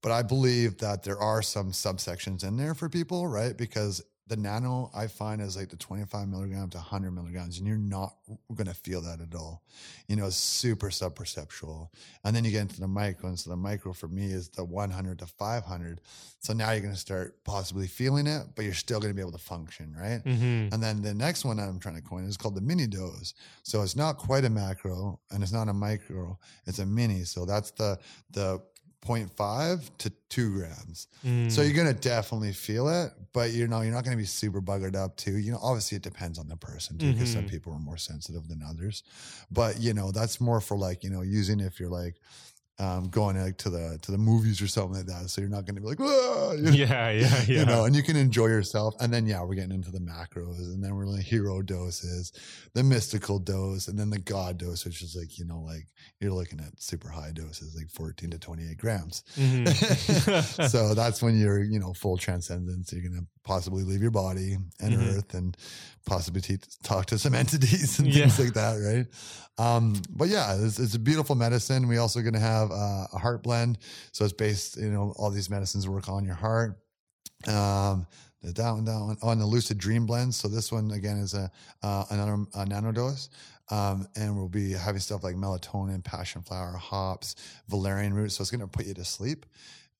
But I believe that there are some subsections in there for people, right? Because the nano I find is like the 25 milligram to 100 milligrams, and you're not going to feel that at all. You know, it's super sub perceptual. And then you get into the micro, and so the micro for me is the 100 to 500. So now you're going to start possibly feeling it, but you're still going to be able to function, right? Mhm. And then the next one that I'm trying to coin is called the mini dose. So it's not quite a macro and it's not a micro, it's a mini. So that's the the 0.5 to 2 grams. So Mm. you're gonna definitely feel it, but you know, you're not gonna be super buggered up too. You know, obviously it depends on the person too, because some Mhm. people are more sensitive than others. But you know, that's more for like, you know, using if you're like um, going like to the to the movies or something like that. So you're not going to be like, you know? yeah, yeah, yeah. you know, and you can enjoy yourself. And then, yeah, we're getting into the macros, and then we're like hero doses, the mystical dose, and then the god dose, which is like, you know, like you're looking at super high doses, like 14 to 28 grams. Mhm. so that's when you're, you know, full transcendence. You're going to possibly leave your body and Mhm. earth and possibly te- talk to some entities and Yeah. things like that, right? Um, but yeah, it's, it's a beautiful medicine. We also going to have uh, a heart blend. So it's based, you know, all these medicines work on your heart. Um, that one, that one, on the lucid dream blend. So this one again is a uh, another a nanodose. Um, and we'll be having stuff like melatonin, passion flower, hops, valerian root. So it's going to put you to sleep.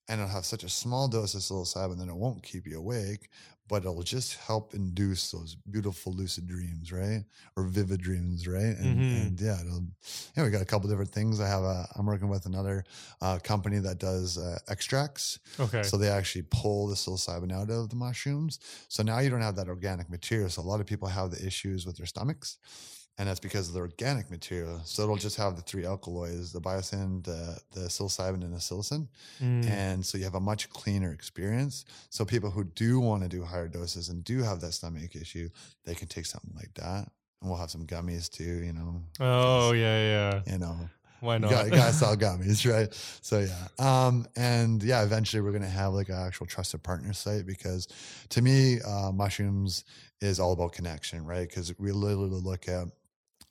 And it'll have such a small dose of psilocybin that it won't keep you awake, but it'll just help induce those beautiful lucid dreams, right? Or vivid dreams, right? And, Mhm. and yeah, it'll, yeah, we got a couple different things. I have a, I'm working with another uh, company that does uh, extracts. okay. So they actually pull the psilocybin out of the mushrooms. So now you don't have that organic material. So a lot of people have the issues with their stomachs. And that's because of the organic material. So it'll just have the three alkaloids, the baeocystin, the, the psilocybin, and the psilocin. Mm. And so you have a much cleaner experience. So people who do want to do higher doses and do have that stomach issue, they can take something like that. And we'll have some gummies too, you know. oh yeah, yeah. You know, Why not? got, you gotta sell gummies, right? So yeah, um, and yeah, eventually we're gonna have like an actual trusted partner site because to me, uh, mushrooms is all about connection, right? Because we literally look at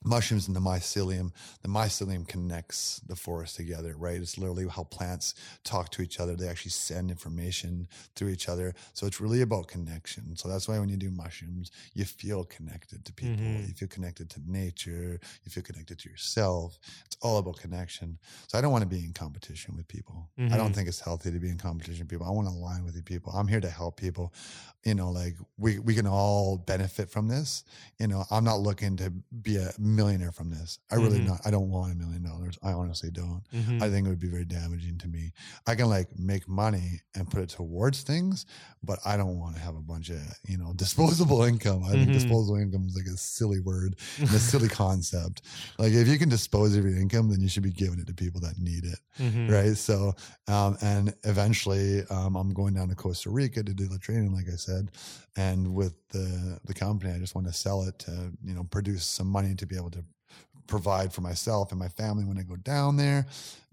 mushrooms and the mycelium. The mycelium connects the forest together, right? It's literally how plants talk to each other. They actually send information through each other. So it's really about connection. So that's why when you do mushrooms, you feel connected to people. Mhm. You feel connected to nature. You feel connected to yourself. It's all about connection. So I don't want to be in competition with people. I don't Mhm. think it's healthy to be in competition with people. I want to align with the people. I'm here to help people. You know, like we we can all benefit from this. You know, I'm not looking to be a millionaire from this. I really Mhm. not. I don't want a million dollars. I honestly don't. Mhm. I think it would be very damaging to me. I can like make money and put it towards things, but I don't want to have a bunch of, you know, disposable income. I think Mhm. disposable income is like a silly word and a silly concept. Like if you can dispose of your income, then you should be giving it to people that need it. Mhm. Right. So, um, and eventually um, I'm going down to Costa Rica to do the training, like I said. And with the, the company, I just want to sell it to, you know, produce some money to be able to provide for myself and my family when I go down there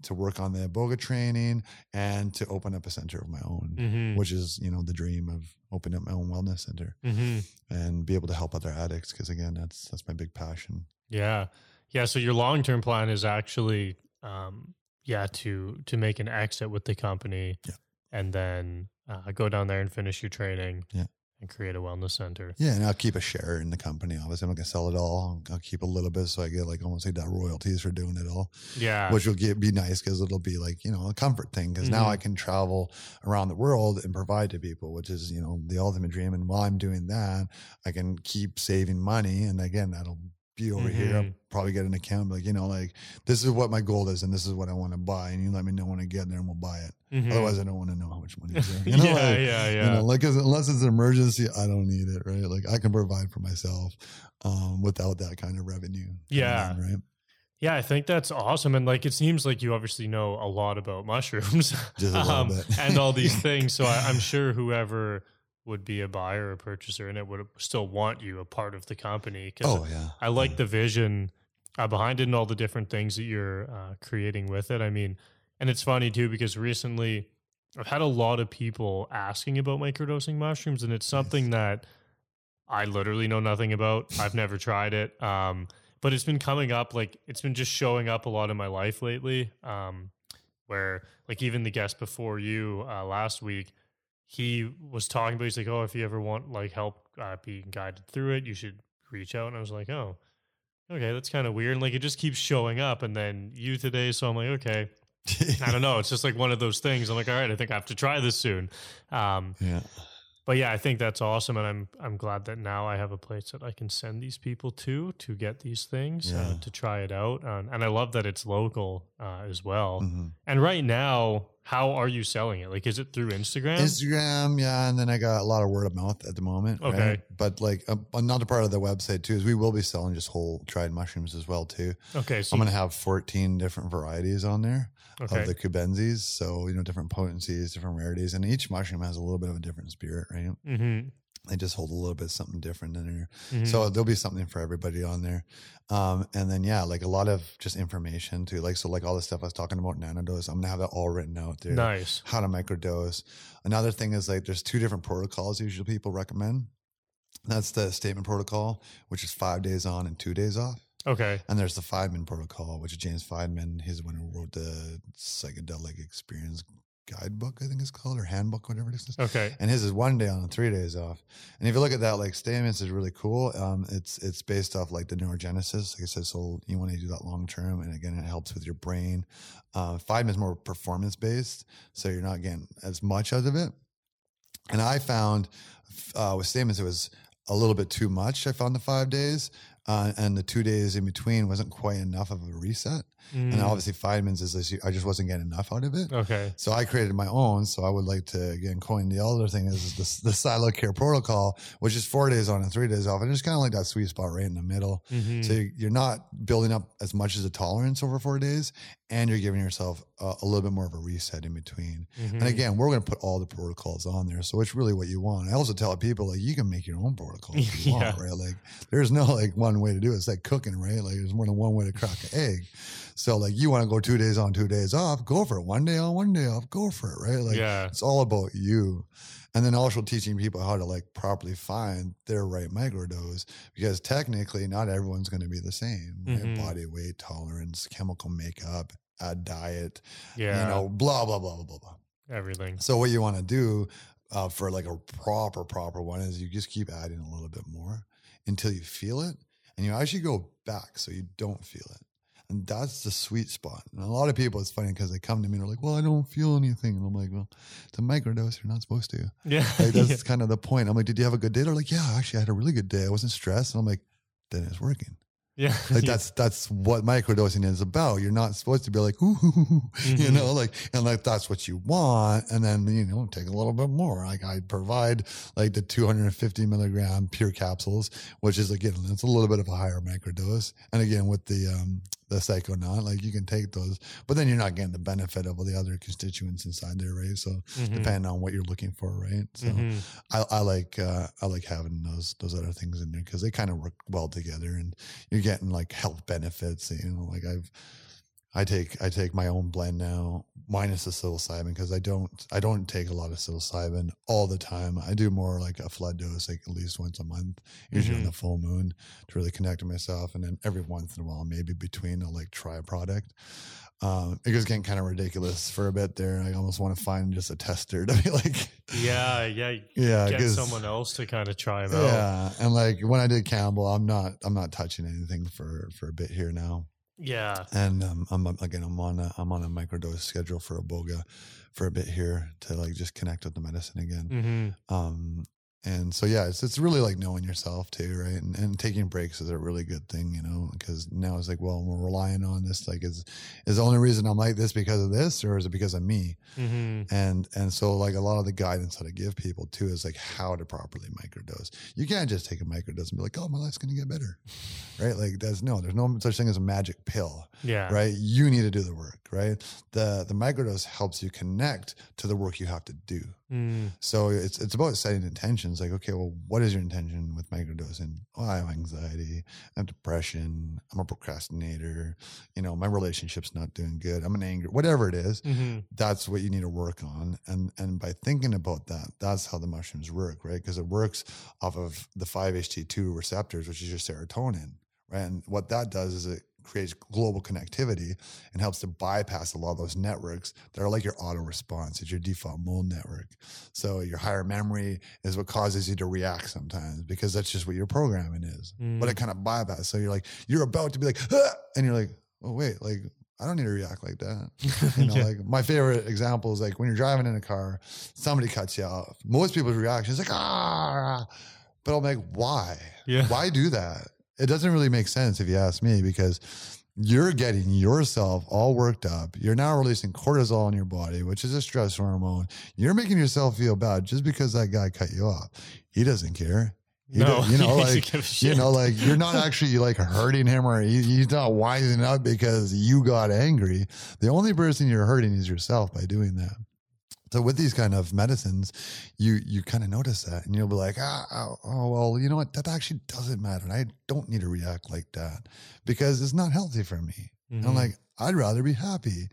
to work on the Iboga training and to open up a center of my own, Mhm. which is, you know, the dream of opening up my own wellness center Mhm. and be able to help other addicts. Cause again, that's, that's my big passion. Yeah. Yeah. So your long term plan is actually um yeah, to to make an exit with the company Yeah. and then uh, go down there and finish your training Yeah. And create a wellness center. Yeah, and I'll keep a share in the company. Obviously, I'm not gonna sell it all. I'll keep a little bit, so I get like almost like that royalties for doing it all, Yeah. which will get be nice because it'll be like you know a comfort thing. Because now Mhm. I can travel around the world and provide to people, which is you know the ultimate dream. And while I'm doing that, I can keep saving money, and again, that'll be over here. I'll probably get an account, like you know, like this is what my goal is, and this is what I want to buy, and you let me know when I get there, and we'll buy it. Mhm. Otherwise, I don't want to know how much money is there. You know, yeah, like, yeah, yeah. you know, like unless it's an emergency, I don't need it, right? Like I can provide for myself um, without that kind of revenue. Yeah. in, right. Yeah, I think that's awesome. And like, it seems like you obviously know a lot about mushrooms um, and all these things. So I, I'm sure whoever would be a buyer or purchaser and it would still want you a part of the company. 'cause Oh yeah, I like the vision uh, behind it and all the different things that you're uh, creating with it. I mean, and it's funny too because recently I've had a lot of people asking about microdosing mushrooms, and it's something that I literally know nothing about. I've never tried it, um, but it's been coming up. Like it's been just showing up a lot in my life lately. Um, where like even the guest before you uh, last week, he was talking about. He's like, "Oh, if you ever want like help uh, being guided through it, you should reach out." And I was like, "Oh." Okay, that's kind of weird. And like it just keeps showing up. And then you today. So I'm like, okay, I don't know. It's just like one of those things. I'm like, all right, I think I have to try this soon. Um, yeah, but yeah, I think that's awesome, and I'm I'm glad that now I have a place that I can send these people to to get these things uh, to try it out, um, and I love that it's local uh, as well. Mhm. And right now, how are you selling it? Like, is it through Instagram? Instagram, yeah, and then I got a lot of word of mouth at the moment. right? Okay. but like uh, another part of the website too is we will be selling just whole dried mushrooms as well too. okay, so I'm gonna have 14 different varieties on there okay, of the cubensis, so you know different potencies, different rarities, and each mushroom has a little bit of a different spirit, right? mm-hmm, They just hold a little bit something different in there. mm-hmm. So there'll be something for everybody on there. Um, and then yeah, like a lot of just information too. Like so like all the stuff I was talking about nanodose, I'm gonna have that all written out there. nice. How to microdose. Another thing is like there's two different protocols usually people recommend. That's the Stamets protocol, which is five days on and two days off. Okay, And there's the Fadiman protocol, which is James Fadiman. He's the one who wrote the psychedelic experience guidebook, I think it's called, or handbook, whatever it is. okay, And his is one day on and three days off. And if you look at that, like Stamets is really cool. Um, it's it's based off like the neurogenesis. Like I said, so you want to do that long term, and again, it helps with your brain. Uh, Fadiman is more performance based, so you're not getting as much out of it. And I found uh, with Stamets, it was a little bit too much. I found the five days, uh, and the two days in between wasn't quite enough of a reset. And Mm, obviously, Fadiman's is this, I just wasn't getting enough out of it. okay, So I created my own. So I would like to again coin the other thing is the, the silo care protocol, which is four days on and three days off, and it's kind of like that sweet spot right in the middle. Mhm. So you- you're not building up as much as a tolerance over four days, and you're giving yourself a, a little bit more of a reset in between. Mhm. And again, we're going to put all the protocols on there, so it's really what you want. I also tell people like you can make your own protocol if you Yeah. want, right? Like there's no like one one way to do it. It's like cooking, right? Like there's more than one way to crack an egg. So like you want to go two days on, two days off, go for it. One day on, one day off, go for it, right? Like Yeah. it's all about you. And then also teaching people how to like properly find their right microdose because technically not everyone's going to be the same. Right? Mhm. Body weight tolerance, chemical makeup, a diet, Yeah. you know, blah blah blah blah blah blah. everything. So what you want to do uh, for like a proper proper one is you just keep adding a little bit more until you feel it, and you actually go back so you don't feel it. And that's the sweet spot. And a lot of people, it's funny because they come to me and they're like, "Well, I don't feel anything," and I'm like, "Well, it's a microdose. You're not supposed to." Yeah. Like that's kind of the point. I'm like, "Did you have a good day?" They're like, "Yeah, actually, I had a really good day. I wasn't stressed." And I'm like, "Then it's working." Yeah. Like that's that's what microdosing is about. You're not supposed to be like, ooh, you Mhm. know, like and like that's what you want, and then you know take a little bit more. Like I provide like the 250 milligram pure capsules, which is again it's a little bit of a higher microdose, and again with the um the psychonaut, like you can take those, but then you're not getting the benefit of all the other constituents inside there, right? So Mhm. depending on what you're looking for, right? So. Mhm. I, I like uh, I like having those those other things in there because they kind of work well together, and you're getting like health benefits. You know, like I've I take I take my own blend now, minus the psilocybin because I don't I don't take a lot of psilocybin all the time. I do more like a flood dose, like at least once a month, usually on Mhm. the full moon, to really connect to myself, and then every once in a while, maybe between, I'll like try a product. Um, it was getting kind of ridiculous for a bit there. I almost want to find just a tester to be like, Yeah. Yeah. yeah, get someone else to kind of try them out. yeah, and like when I did Kambo, I'm not I'm not touching anything for for a bit here now. Yeah. And um, I'm again I'm on a I'm on a microdose schedule for iboga for a bit here to like just connect with the medicine again. hmm Um, and so yeah, it's it's really like knowing yourself too, right? And and taking breaks is a really good thing, you know, because now it's like, well, we're relying on this. Like, is is the only reason I'm like this because of this, or is it because of me? hmm And and so like a lot of the guidance that I give people too is like how to properly microdose. You can't just take a microdose and be like, oh, my life's gonna get better, right? Like that's no, there's no such thing as a magic pill, Yeah. right? You need to do the work, right? The the microdose helps you connect to the work you have to do. Mm. So it's it's about setting intentions. Like, okay, well, what is your intention with microdosing? Oh, I have anxiety, I have depression, I'm a procrastinator, you know, my relationship's not doing good, I'm an angry, whatever it is hmm that's what you need to work on and and by thinking about that that's how the mushrooms work right because it works off of the 5-ht2 receptors which is your serotonin right and what that does is it creates global connectivity and helps to bypass a lot of those networks that are like your auto response it's your default mode network so your higher memory is what causes you to react sometimes because that's just what your programming is but it kind of bypass so you're like you're about to be like "Ah!" and you're like oh wait like i don't need to react like that you know, Yeah. like my favorite example is like when you're driving in a car, somebody cuts you off. Most people's reaction is like, ah, but I'm like, why? Yeah. Why do that? It doesn't really make sense if you ask me because you're getting yourself all worked up. You're now releasing cortisol in your body, which is a stress hormone. You're making yourself feel bad just because that guy cut you off. He doesn't care. He No. you know, like you know, like you're not actually like hurting him or he, he's not wising up because you got angry. The only person you're hurting is yourself by doing that. So with these kind of medicines, you you kind of notice that, and you'll be like, ah, oh, oh, well, you know what? That actually doesn't matter. And I don't need to react like that because it's not healthy for me. And I'm like, I'd rather be happy.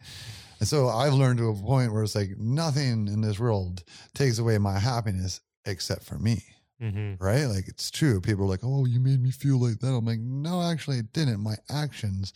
And so I've learned to a point where it's like nothing in this world takes away my happiness except for me Mhm. right? Like it's true. People are like, "Oh, you made me feel like that." I'm like, "No, actually, it didn't. My actions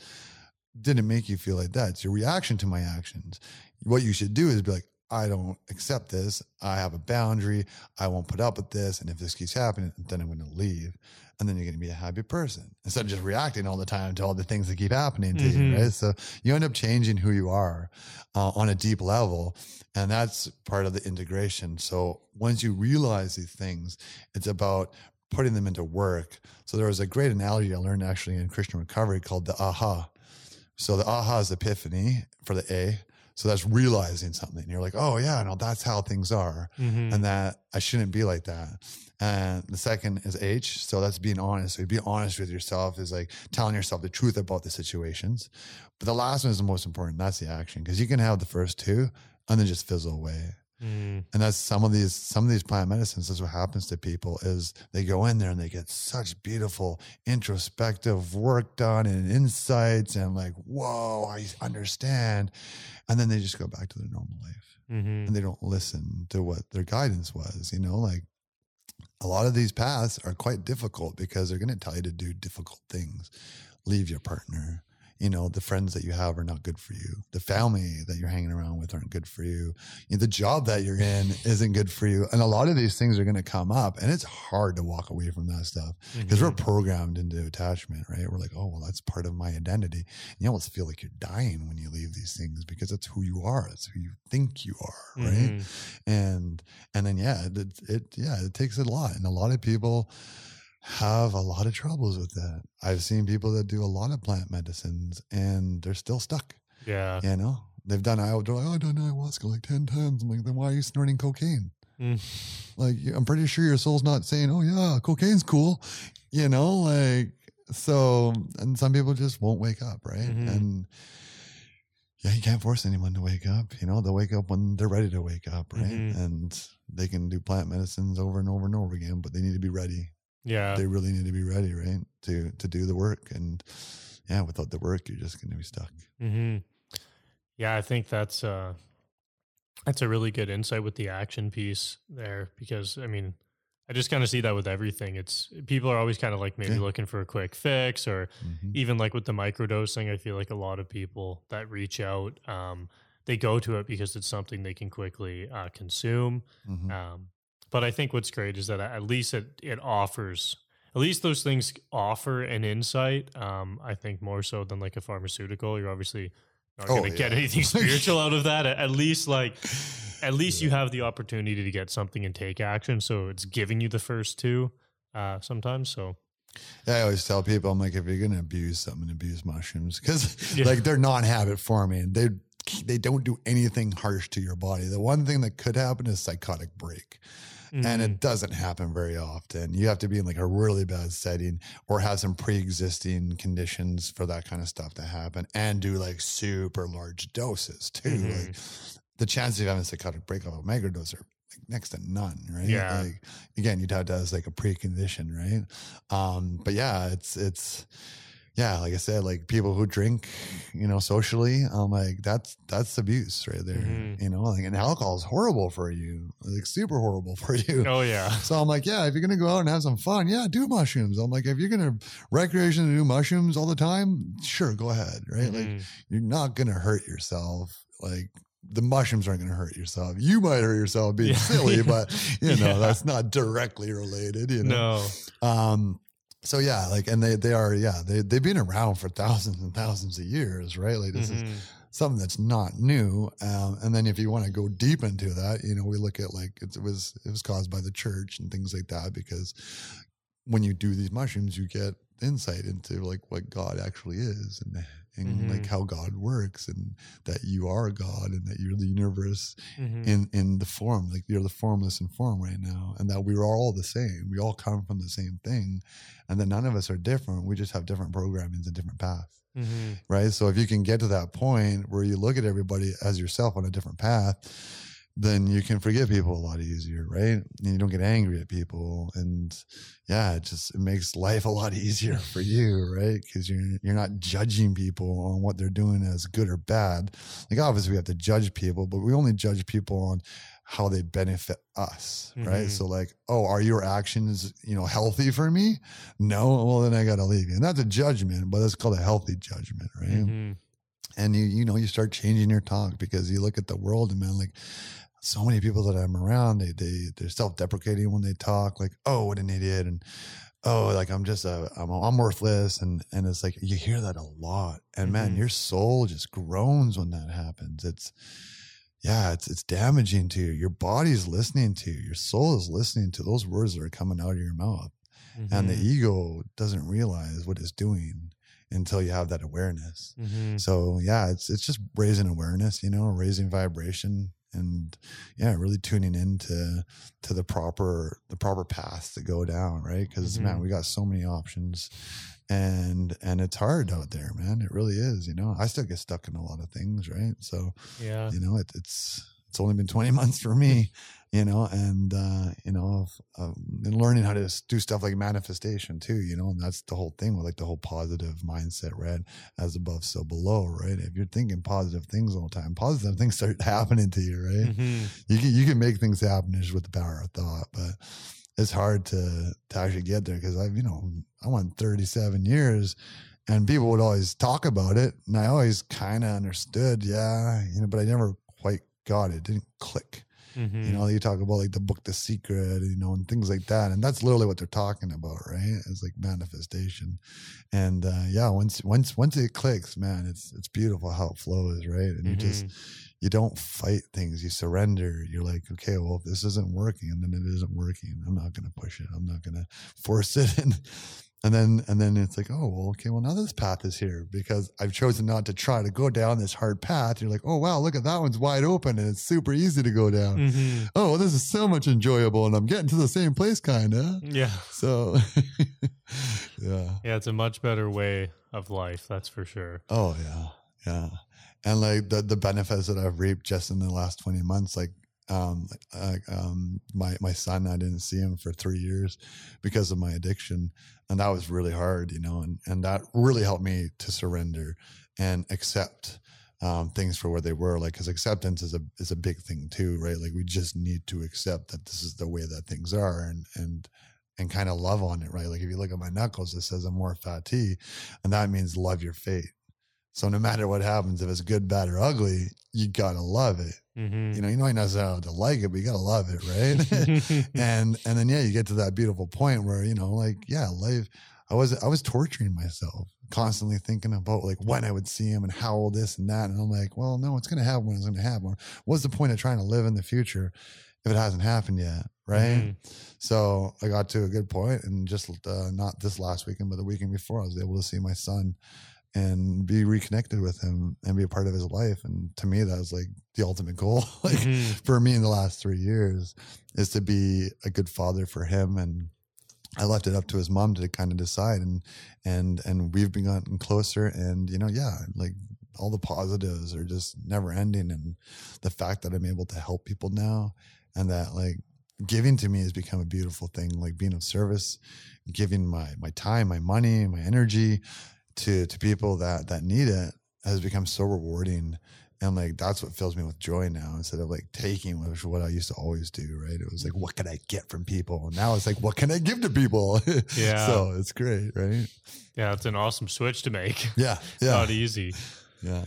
didn't make you feel like that. It's your reaction to my actions. What you should do is be like, I don't accept this. I have a boundary. I won't put up with this. And if this keeps happening, then I'm going to leave. And then you're going to be a happy person instead of just reacting all the time to all the things that keep happening to you, Mhm. right? So you end up changing who you are uh, on a deep level. And that's part of the integration. So once you realize these things, it's about putting them into work. So there was a great analogy I learned actually in Christian recovery called the aha. So the aha is epiphany for the A. So that's realizing something. You're like, oh yeah, no, that's how things are, Mhm. and that I shouldn't be like that. And the second is H. So that's being honest. So be honest with yourself is like telling yourself the truth about the situations. But the last one is the most important. That's the action because you can have the first two and then just fizzle away. Mm. and that's some of these some of these plant medicines That's what happens to people is they go in there and they get such beautiful introspective work done and insights and like whoa i understand. And then they just go back to their normal life. Hmm and they don't listen to what their guidance was you know like a lot of these paths are quite difficult because they're going to tell you to do difficult things. Leave your partner you know the friends that you have are not good for you. The family that you're hanging around with aren't good for you, You know, the job that you're in isn't good for you. And a lot of these things are going to come up and it's hard to walk away from that stuff because we're Mhm. programmed into attachment right? We're like oh well that's part of my identity. And you almost feel like you're dying when you leave these things because that's who you are. That's who you think you are right? Mhm. and and then yeah it, it yeah it takes a lot. And a lot of people have a lot of troubles with that i've seen people that do a lot of plant medicines and they're still stuck Yeah. you know they've done I- they're like, oh, i've done ayahuasca like 10 times i'm like then why are you snorting cocaine Mm. like i'm pretty sure your soul's not saying oh yeah cocaine's cool you know like so and some people just won't wake up right Mhm. and yeah you can't force anyone to wake up you know they'll wake up when they're ready to wake up right Mhm. and they can do plant medicines over and over and over again but they need to be ready Yeah. they really need to be ready right to to do the work and yeah without the work you're just going to be stuck hmm Yeah, I think that's uh that's a really good insight with the action piece there because I mean, I just kind of see that with everything. It's people are always kind of like maybe Yeah. looking for a quick fix or Mhm. even like with the microdosing, I feel like a lot of people that reach out um they go to it because it's something they can quickly uh, consume. Mhm. Um, but I think what's great is that at least it it offers at least those things offer an insight. Um, I think more so than like a pharmaceutical. You're obviously not Oh, going to get anything spiritual out of that. At least like at least you have the opportunity to get something and take action. So it's giving you the first two uh, sometimes. So Yeah, I always tell people, I'm like, if you're gonna abuse something, abuse mushrooms because Yeah. like they're non-habit forming. They they don't do anything harsh to your body. The one thing that could happen is psychotic break, and mhm, it doesn't happen very often. You have to be in like a really bad setting or have some pre-existing conditions for that kind of stuff to happen, and do like super large doses too. Mhm. Like the chances of having a psychotic break off a microdose are like next to none, right? Yeah. Like again, you'd have to have like a precondition, right? Um, but yeah, it's it's yeah, like I said, like people who drink, you know, socially, I'm like that's that's abuse right there. Mhm. You know, like and alcohol is horrible for you, like super horrible for you. oh yeah, So I'm like, yeah, if you're gonna go out and have some fun, yeah, do mushrooms. I'm like, if you're gonna recreationally do mushrooms all the time, sure, go ahead, right? Like Mhm, you're not gonna hurt yourself. Like the mushrooms aren't gonna hurt yourself. You might hurt yourself being Yeah. silly, but you know Yeah. that's not directly related. You know. no, Um. So yeah, like, and they they are yeah they they've been around for thousands and thousands of years, right? Like this is mhm, something that's not new. Um, and then if you want to go deep into that, you know, we look at like it, was it was caused by the church and things like that because when you do these mushrooms, you get insight into like what God actually is and and like Mhm. how God works and that you are God and that you're the universe mhm, in in the form like you're the formless and form right now and that we are all the same we all come from the same thing and that none of us are different we just have different programmings and different paths mhm, right? So if you can get to that point where you look at everybody as yourself on a different path, then you can forgive people a lot easier, right? And you don't get angry at people, and yeah, it just it makes life a lot easier for you, right? Because you're you're not judging people on what they're doing as good or bad. Like obviously we have to judge people, but we only judge people on how they benefit us, right? Mhm. So like, oh, are your actions, you know, healthy for me? No, well then I gotta leave you. And that's a judgment, but it's called a healthy judgment, right? mhm, And you, you know, you start changing your talk because you look at the world and man, like so many people that I'm around, they they they're self-deprecating when they talk, like, oh, what an idiot, and oh, like I'm just a I'm, I'm worthless, and and it's like you hear that a lot, and man, Mhm. your soul just groans when that happens. It's yeah, it's it's damaging to you. Your body's listening to you. Your soul is listening to those words that are coming out of your mouth and the mhm, ego doesn't realize what it's doing until you have that awareness. mhm. So yeah, it's it's just raising awareness, you know, raising vibration and yeah, really tuning into to the proper the proper path to go down, right? Because man, Mhm. we got so many options and and it's hard out there, man. It really is, you know. I still get stuck in a lot of things, right? So, yeah. you know, it, it's it's only been 20 months for me, you know, and, uh, you know, and learning how to do stuff like manifestation too, you know, and that's the whole thing with like the whole positive mindset, right? As above, so below, right? If you're thinking positive things all the time, positive things start happening to you, right? Mhm. You can, you can make things happen just with the power of thought, but it's hard to, to actually get there because I've, you know, I went 37 years and people would always talk about it. And I always kind of understood, yeah, you know, but I never quite got it. Didn't click. Mhm. You know, you talk about like the book The Secret, you know, and things like that. And that's literally what they're talking about, right? It's like manifestation. And uh yeah, once once once it clicks, man, it's it's beautiful how it flows, right? And you just you don't fight things, you surrender. You're like, okay, well, if this isn't working, and then it isn't working, I'm not gonna push it. I'm not gonna force it. And and then and then it's like, oh well, okay, well now this path is here because I've chosen not to try to go down this hard path. You're like, oh wow, look at that one's wide open and it's super easy to go down. Mhm. Oh, well, this is so much enjoyable, and I'm getting to the same place, kinda. Yeah. So, yeah. Yeah, it's a much better way of life, that's for sure. Oh yeah, yeah. And like the the benefits that I've reaped just in the last twenty months, like um, um, my my son, I didn't see him for three years because of my addiction, and that was really hard, you know, and and that really helped me to surrender and accept um, things for where they were. Like, because acceptance is a is a big thing too, right? Like, we just need to accept that this is the way that things are, and and and kind of love on it, right? Like, if you look at my knuckles, it says amor fati, and that means love your fate. So no matter what happens, if it's good, bad, or ugly, you gotta love it. Mhm. You know, you might not necessarily have to like it, but you gotta love it, right? and and then yeah, you get to that beautiful point where you know, like yeah, life. I was I was torturing myself, constantly thinking about like when I would see him and how all this and that, and I'm like, well, no, it's gonna happen when it's gonna happen. What's the point of trying to live in the future if it hasn't happened yet, right? Mhm. So I got to a good point, and just uh, not this last weekend, but the weekend before, I was able to see my son and be reconnected with him and be a part of his life. And to me, that was like the ultimate goal. like Mhm. for me in the last three years, is to be a good father for him. And I left it up to his mom to kind of decide. And and and we've been gotten closer. And you know, yeah, like all the positives are just never ending. And the fact that I'm able to help people now, and that like giving to me has become a beautiful thing. Like being of service, giving my my time, my money, my energy to to people that that need it has become so rewarding. And like that's what fills me with joy now instead of like taking which is what i used to always do right? It was like what can i get from people? And now it's like what can i give to people? Yeah. so it's great right? Yeah, it's an awesome switch to make. yeah yeah Not easy. yeah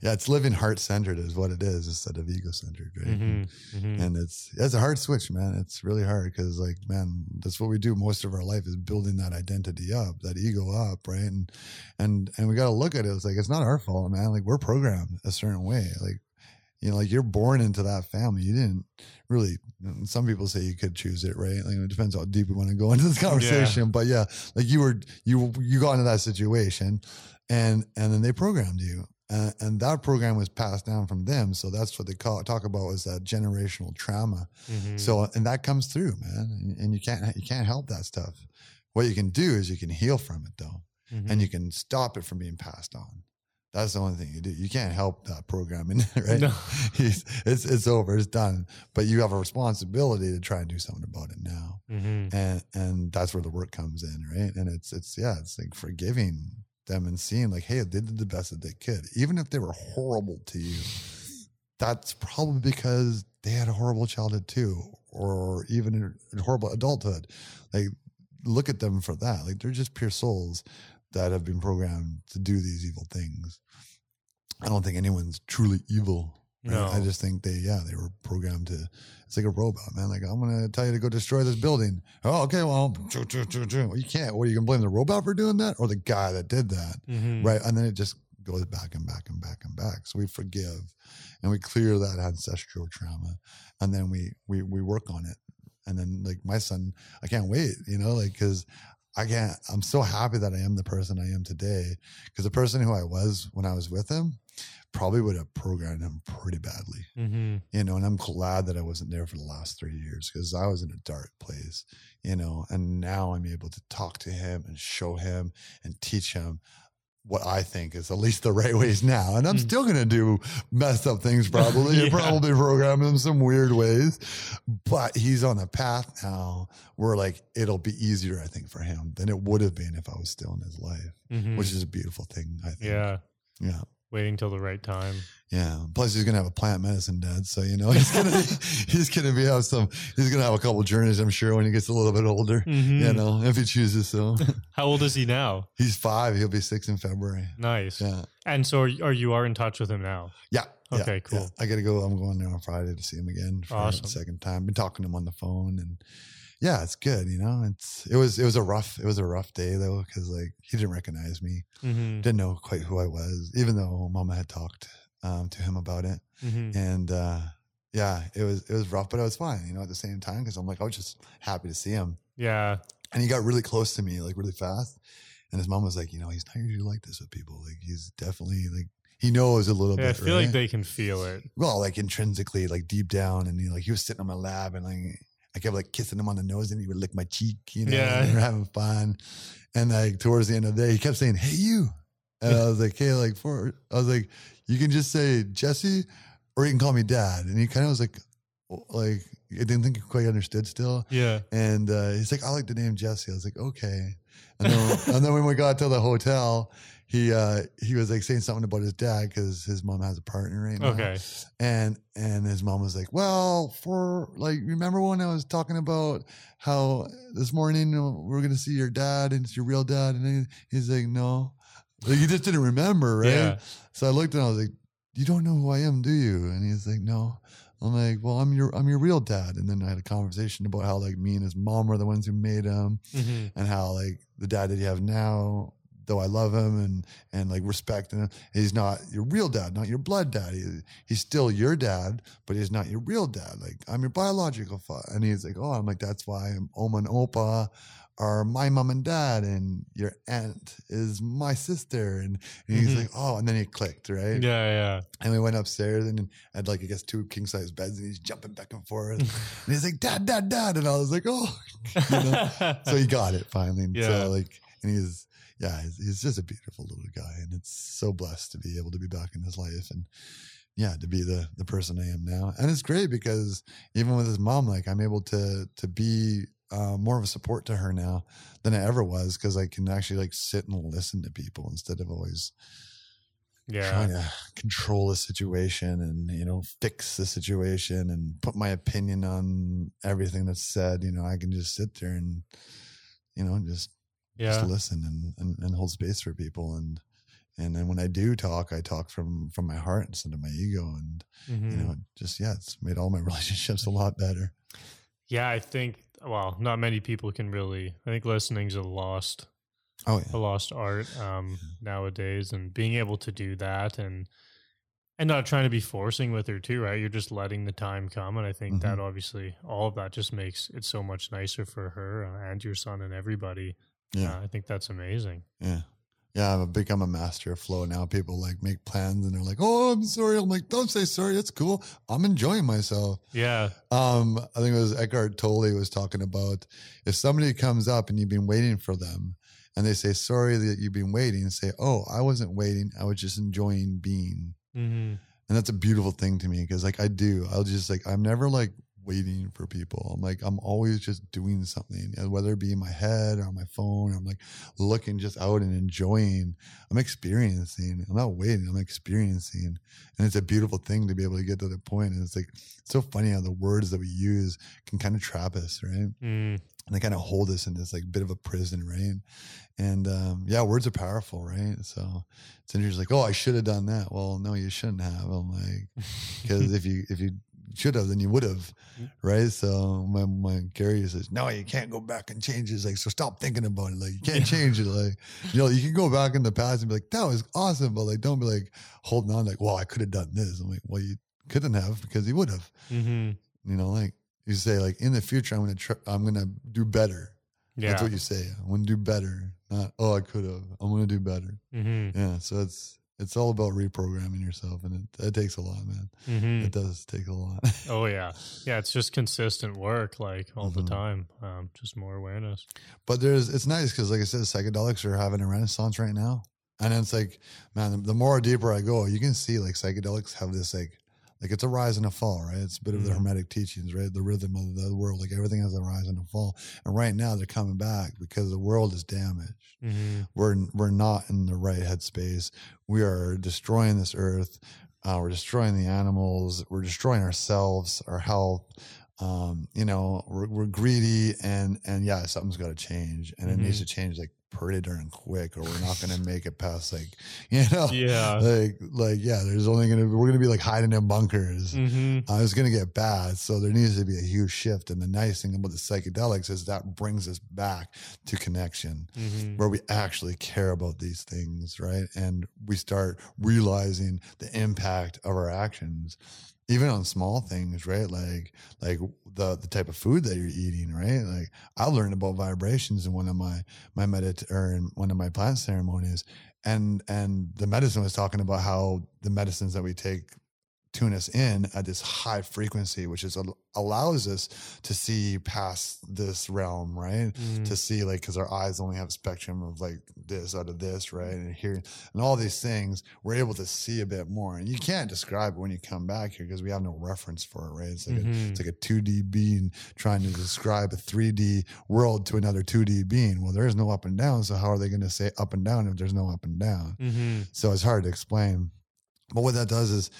yeah it's living heart centered is what it is instead of ego centered right? Mhm. Mhm. and it's it's a hard switch man. It's really hard because like man that's what we do most of our life is building that identity up that ego up right? And and and we got to look at it it's like it's not our fault man. Like we're programmed a certain way. Like you know like you're born into that family. You didn't really some people say you could choose it right? Like it depends how deep we want to go into this conversation but yeah like you were you you got into that situation and and then they programmed you uh, and that program was passed down from them. So that's what they call talk about is that generational trauma. Mhm. so and that comes through man. And, and you can't you can't help that stuff. What you can do is you can heal from it though. Mhm. and you can stop it from being passed on. That's the only thing you do. You can't help that programming right? No. it's, it's it's over. It's done. But you have a responsibility to try and do something about it now. Mhm. and and that's where the work comes in right? And it's it's yeah it's like forgiving them and seeing like hey they did the best that they could even if they were horrible to you. That's probably because they had a horrible childhood too or even a horrible adulthood. Like look at them for that. Like they're just pure souls that have been programmed to do these evil things. I don't think anyone's truly evil? No. i just think they yeah they were programmed to it's like a robot man like i'm gonna tell you to go destroy this building oh okay well choo, choo, choo, choo. Well, you can't what are you gonna blame the robot for doing that or the guy that did that Mhm. right and then it just goes back and back and back and back so we forgive and we clear that ancestral trauma and then we we we work on it and then like my son i can't wait you know like because i can't i'm so happy that i am the person i am today because the person who i was when i was with him probably would have programmed him pretty badly Mhm. you know and i'm glad that i wasn't there for the last three years because i was in a dark place you know and now i'm able to talk to him and show him and teach him what I think is at least the right ways now. And I'm Mm. still going to do messed up things probably and Yeah. probably program him some weird ways. But he's on a path now where like it'll be easier, I think, for him than it would have been if I was still in his life, Mhm. which is a beautiful thing, I think. yeah, Yeah. Waiting till the right time. Yeah. Plus, he's gonna have a plant medicine dad, so you know he's gonna he's gonna be have some. He's gonna have a couple journeys, I'm sure, when he gets a little bit older. Mhm. You know, if he chooses so. How old is he now? he's five. He'll be six in February. Nice. Yeah. And so, are, are you are in touch with him now? Yeah. yeah, Okay, cool. yeah. I gotta go. I'm going there on Friday to see him again for Awesome. the second time. Been talking to him on the phone, and yeah, it's good. You know, it's it was it was a rough it was a rough day though because like he didn't recognize me, Mm-hmm. didn't know quite who I was, even though Mama had talked um, to him about it. Mm-hmm. and uh yeah it was it was rough but it was fine you know at the same time because i'm like i was just happy to see him Yeah. and he got really close to me like really fast and his mom was like you know he's not usually like this with people like he's definitely like he knows a little Yeah, I bit feel like they can feel it. well like intrinsically like deep down and he like he was sitting on my lap and like i kept like kissing him on the nose and he would lick my cheek you know Yeah. and we were having fun and like towards the end of the day he kept saying hey you and i was like hey like for i was like you can just say jesse or you can call me dad and he kind of was like like i didn't think he quite understood still Yeah. and uh, he's like, I like the name Jesse. I was like, okay. And then, and then when we got to the hotel, he uh, he was like saying something about his dad because his mom has a partner right now. Okay. And and his mom was like, well, for like, remember when I was talking about how this morning we're gonna see your dad and it's your real dad, and he's like, no, like he just didn't remember, right? Yeah. So I looked and I was like, you don't know who I am, do you? And he's like, no. I'm like, well, I'm your I'm your real dad. And then I had a conversation about how like me and his mom were the ones who made him, Mm-hmm. and how like the dad that you have now, though I love him and and like respect him, he's not your real dad, not your blood dad. He, he's still your dad, but he's not your real dad. Like I'm your biological father. And he's like, oh, I'm like, that's why Oma and Opa are my mom and dad, and your aunt is my sister. And, and he's Mhm. like, oh, and then he clicked, right? Yeah. Yeah. And we went upstairs and I had like I guess two king size beds, and he's jumping back and forth. and he's like, "Dad, dad, dad," and I was like, "Oh." You know? so he got it finally. And Yeah. So like, and he's yeah, he's, he's just a beautiful little guy, and it's so blessed to be able to be back in his life and yeah, to be the the person I am now. And it's great because even with his mom, like I'm able to to be uh, more of a support to her now than I ever was because I can actually like sit and listen to people instead of always yeah. trying to control the situation and you know fix the situation and put my opinion on everything that's said you know i can just sit there and you know just Yeah. just listen and, and and hold space for people and and then when i do talk i talk from from my heart instead of my ego and Mhm. you know just yeah it's made all my relationships a lot better Yeah, I think well, not many people can really. I think listening's a lost oh yeah. a lost art um, nowadays, and being able to do that and and not trying to be forcing with her too, right? You're just letting the time come, and I think that obviously all of that just makes it so much nicer for her uh, and your son and everybody. Yeah Uh, I think that's amazing. Yeah. Yeah, I've become a master of flow now. People like make plans and they're like, "Oh, I'm sorry." I'm like, "Don't say sorry. It's cool. I'm enjoying myself." Yeah, Um, I think it was Eckhart Tolle was talking about if somebody comes up and you've been waiting for them, and they say sorry that you've been waiting, and say, "Oh, I wasn't waiting. I was just enjoying being." hmm And that's a beautiful thing to me because, like, I do. I'll just like I'm never like waiting for people. I'm like I'm always just doing something, and whether it be in my head or on my phone. I'm like looking just out and enjoying. I'm experiencing. I'm not waiting. I'm experiencing, and it's a beautiful thing to be able to get to the point. And it's like it's so funny how the words that we use can kind of trap us, right? mm, and they kind of hold us in this like bit of a prison, right? And um, yeah, words are powerful, right? So it's interesting. Like, oh, I should have done that. Well, no, you shouldn't have. I'm like, because if you if you should have, then you would have, right? So my my Gary says, no, you can't go back and change it. Like, so stop thinking about it. Like, you can't change it. Like, you know, you can go back in the past and be like, that was awesome, but like, don't be like holding on, like, well, I could have done this. I'm like, well, you couldn't have because you would have. hmm You know, like you say, like in the future, I'm gonna try, I'm gonna do better. yeah, That's what you say. I'm gonna do better. Not oh, I could have. I'm gonna do better. hmm Yeah. So it's it's all about reprogramming yourself, and it, it takes a lot, man. hmm It does take a lot. Oh yeah, yeah. It's just consistent work, like all Mhm. the time. Um, just more awareness. but there's it's nice because, like I said, psychedelics are having a renaissance right now. And it's like, man, the, the more deeper I go, you can see like psychedelics have this like, like it's a rise and a fall, right? It's a bit of the Mhm. hermetic teachings, right? The rhythm of the world, like everything has a rise and a fall. And right now they're coming back because the world is damaged. Mhm. We're we're not in the right headspace. We are destroying this earth. Uh, we're destroying the animals. We're destroying ourselves, our health. Um, you know, we're, we're greedy, and and yeah, something's got to change, and it needs Mhm. to change like pretty darn quick, or we're not going to make it past like you know, Yeah. like like yeah. There's only gonna we're gonna be like hiding in bunkers. hmm Uh, it's going to get bad. So there needs to be a huge shift. And the nice thing about the psychedelics is that brings us back to connection hmm where we actually care about these things, right? And we start realizing the impact of our actions, even on small things, right? Like like the the type of food that you're eating, right? Like I learned about vibrations in one of my my medit or in one of my plant ceremonies, and and the medicine was talking about how the medicines that we take tune us in at this high frequency, which is allows us to see past this realm, right? Mm. To see like because our eyes only have a spectrum of like this out of this, right? And hearing and all these things, we're able to see a bit more. And you can't describe it when you come back here because we have no reference for it, right? It's like a, Mhm. it's like a 2D being trying to describe a 3D world to another 2D being. Well, there is no up and down, so how are they going to say up and down if there's no up and down? Mhm. So it's hard to explain. But what that does is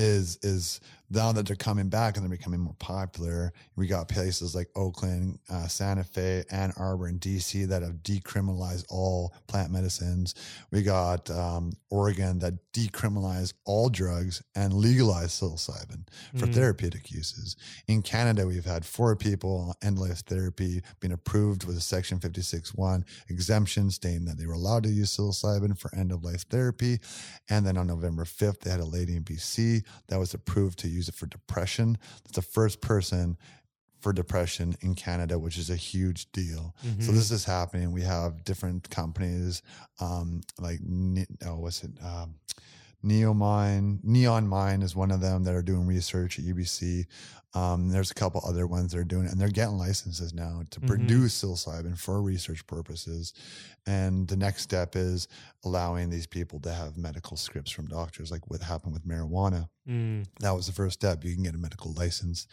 is is now that they're coming back and they're becoming more popular, we got places like Oakland, uh, Santa Fe, Ann Arbor, and DC that have decriminalized all plant medicines. We got um, Oregon that decriminalized all drugs and legalized psilocybin for Mm. therapeutic uses. In Canada, we've had four people on end life therapy being approved with a Section 56.1 exemption stating that they were allowed to use psilocybin for end of life therapy. And then on November 5th, they had a lady in BC that was approved to use it for depression. That's the first person for depression in Canada, which is a huge deal. So Mhm. this is happening. We have different companies um, like oh, what's it? Um, Neomine, NeonMind is one of them that are doing research at UBC. Um, there's a couple other ones that are doing it, and they're getting licenses now to Mhm. produce psilocybin for research purposes. And the next step is allowing these people to have medical scripts from doctors, like what happened with marijuana. Mm. That was the first step. You can get a medical license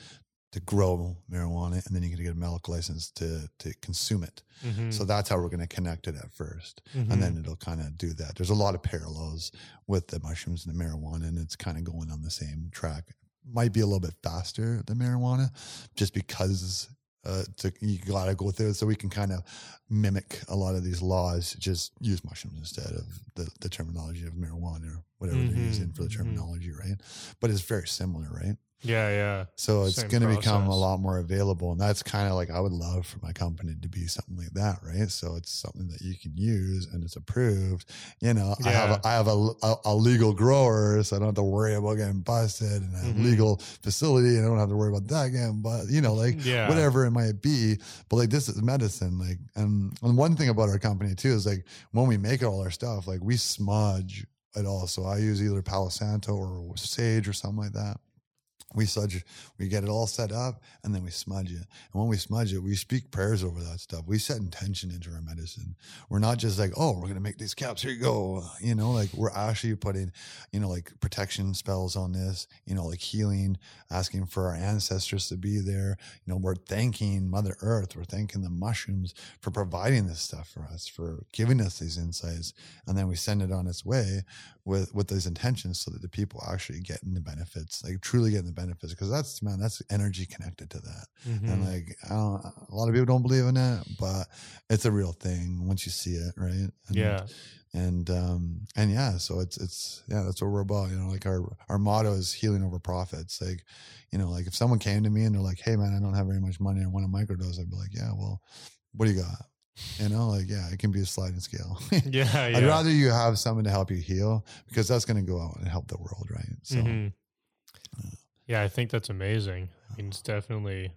to grow marijuana, and then you can get a medical license to to consume it. Mhm. So that's how we're going to connect it at 1st Mhm. and then it'll kind of do that. There's a lot of parallels with the mushrooms and the marijuana, and it's kind of going on the same track. Might be a little bit faster than marijuana, just because uh, to, you got to go through it. So we can kind of mimic a lot of these laws. Just use mushrooms instead of the, the terminology of marijuana or whatever Mhm, they're using for the mhm. terminology, right? But it's very similar, right? yeah, yeah. So it's going to become a lot more available. And that's kind of like I would love for my company to be something like that, right? So it's something that you can use and it's approved. You know, I have Yeah. a, I have a, a, a legal grower, so I don't have to worry about getting busted and a Mhm. legal facility and I don't have to worry about that again. But, you know, like Yeah. whatever it might be. But like this is medicine. Like, and, Um, and one thing about our company too is like when we make all our stuff, like we smudge it all. So I use either Palo Santo or sage or something like that we smudge we get it all set up and then we smudge it. And when we smudge it we speak prayers over that stuff. We set intention into our medicine. We're not just like oh we're going to make these caps here you go uh, you know like we're actually putting you know like protection spells on this you know like healing asking for our ancestors to be there. You know we're thanking mother earth we're thanking the mushrooms for providing this stuff for us for giving us these insights and then we send it on its way with with those intentions so that the people actually getting the benefits like truly getting the benefits because that's man that's energy connected to that Mhm. and like I don't, a lot of people don't believe in it but it's a real thing once you see it right and, yeah. and um and yeah so it's it's yeah that's what we're about you know like our our motto is healing over profits like you know like if someone came to me and they're like hey man i don't have very much money i want a microdose i'd be like yeah well what do you got you know like yeah it can be a sliding scale Yeah, yeah. I'd rather you have someone to help you heal because that's going to go out and help the world, right? So, Mhm. Yeah, I think that's amazing. I mean, it's uh, definitely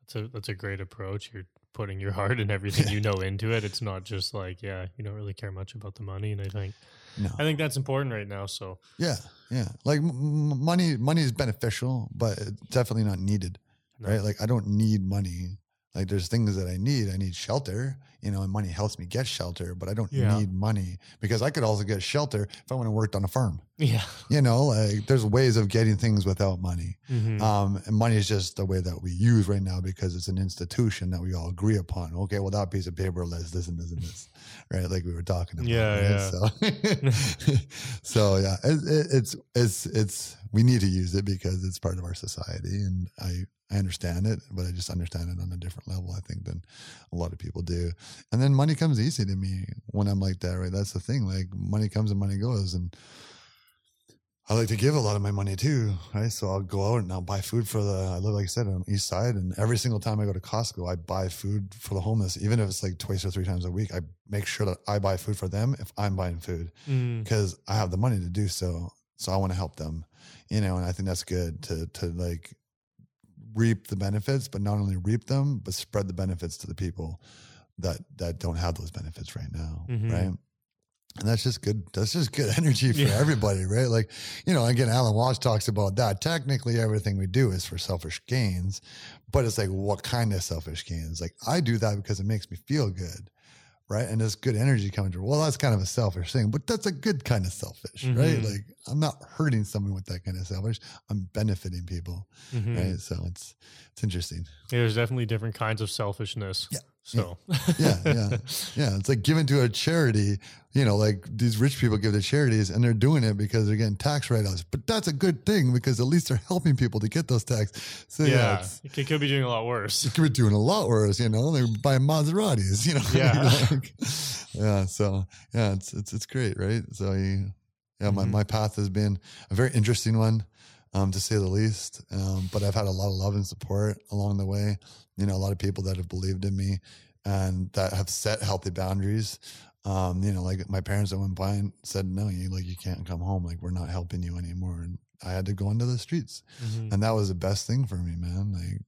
that's a that's a great approach. You're putting your heart and everything you know into it. It's not just like, yeah, you don't really care much about the money, and I think no, I think that's important right now. So yeah, yeah. Like m- m- money, money is beneficial, but it's definitely not needed, No. right? Like I don't need money. Like there's things that I need. I need shelter, you know, and money helps me get shelter, but I don't Yeah. need money because I could also get shelter if I went and worked on a farm. Yeah. You know, like there's ways of getting things without money. Mhm. Um, and money is just the way that we use right now because it's an institution that we all agree upon. Okay, well, that piece of paper lists this and this and this, right? Like we were talking about. Yeah, right? So, so yeah, it, it, it's it's it's we need to use it because it's part of our society, and I I understand it, but I just understand it on a different level, I think, than a lot of people do. And then money comes easy to me when I'm like that, right? That's the thing. Like money comes and money goes, and I like to give a lot of my money too, right? So I'll go out and I'll buy food for the. I live, like I said, on the east side, and every single time I go to Costco, I buy food for the homeless, even if it's like twice or three times a week. I make sure that I buy food for them if I'm buying food Mm. because I have the money to do so. So I want to help them, you know, and I think that's good to to like reap the benefits, but not only reap them, but spread the benefits to the people that that don't have those benefits right now, Mhm. right? And that's just good. That's just good energy for Yeah. everybody, right? Like, you know, again, Alan Watts talks about that. Technically, everything we do is for selfish gains, but it's like, what kind of selfish gains? Like, I do that because it makes me feel good, right? And there's good energy coming through. Well, that's kind of a selfish thing, but that's a good kind of selfish, right? Mhm. Like, I'm not hurting someone with that kind of selfish. I'm benefiting people, Mhm. right? So it's it's interesting. Yeah, there's definitely different kinds of selfishness. Yeah. So Yeah, yeah, yeah. It's like giving to a charity. You know, like these rich people give to charities, and they're doing it because they're getting tax write-offs. But that's a good thing because at least they're helping people to get those tax. So yeah, yeah, it could be doing a lot worse. it could be doing a lot worse. You know, they're buying Maseratis. You know, Yeah. Like, yeah. So yeah, it's it's it's great, right? So you, yeah, my Mhm. my path has been a very interesting one, um, to say the least. Um, but I've had a lot of love and support along the way. You know, a lot of people that have believed in me and that have set healthy boundaries. Um, you know, like my parents at one point said, "No, you like you can't come home. Like we're not helping you anymore." And I had to go into the streets Mhm. and that was the best thing for me, man. Like,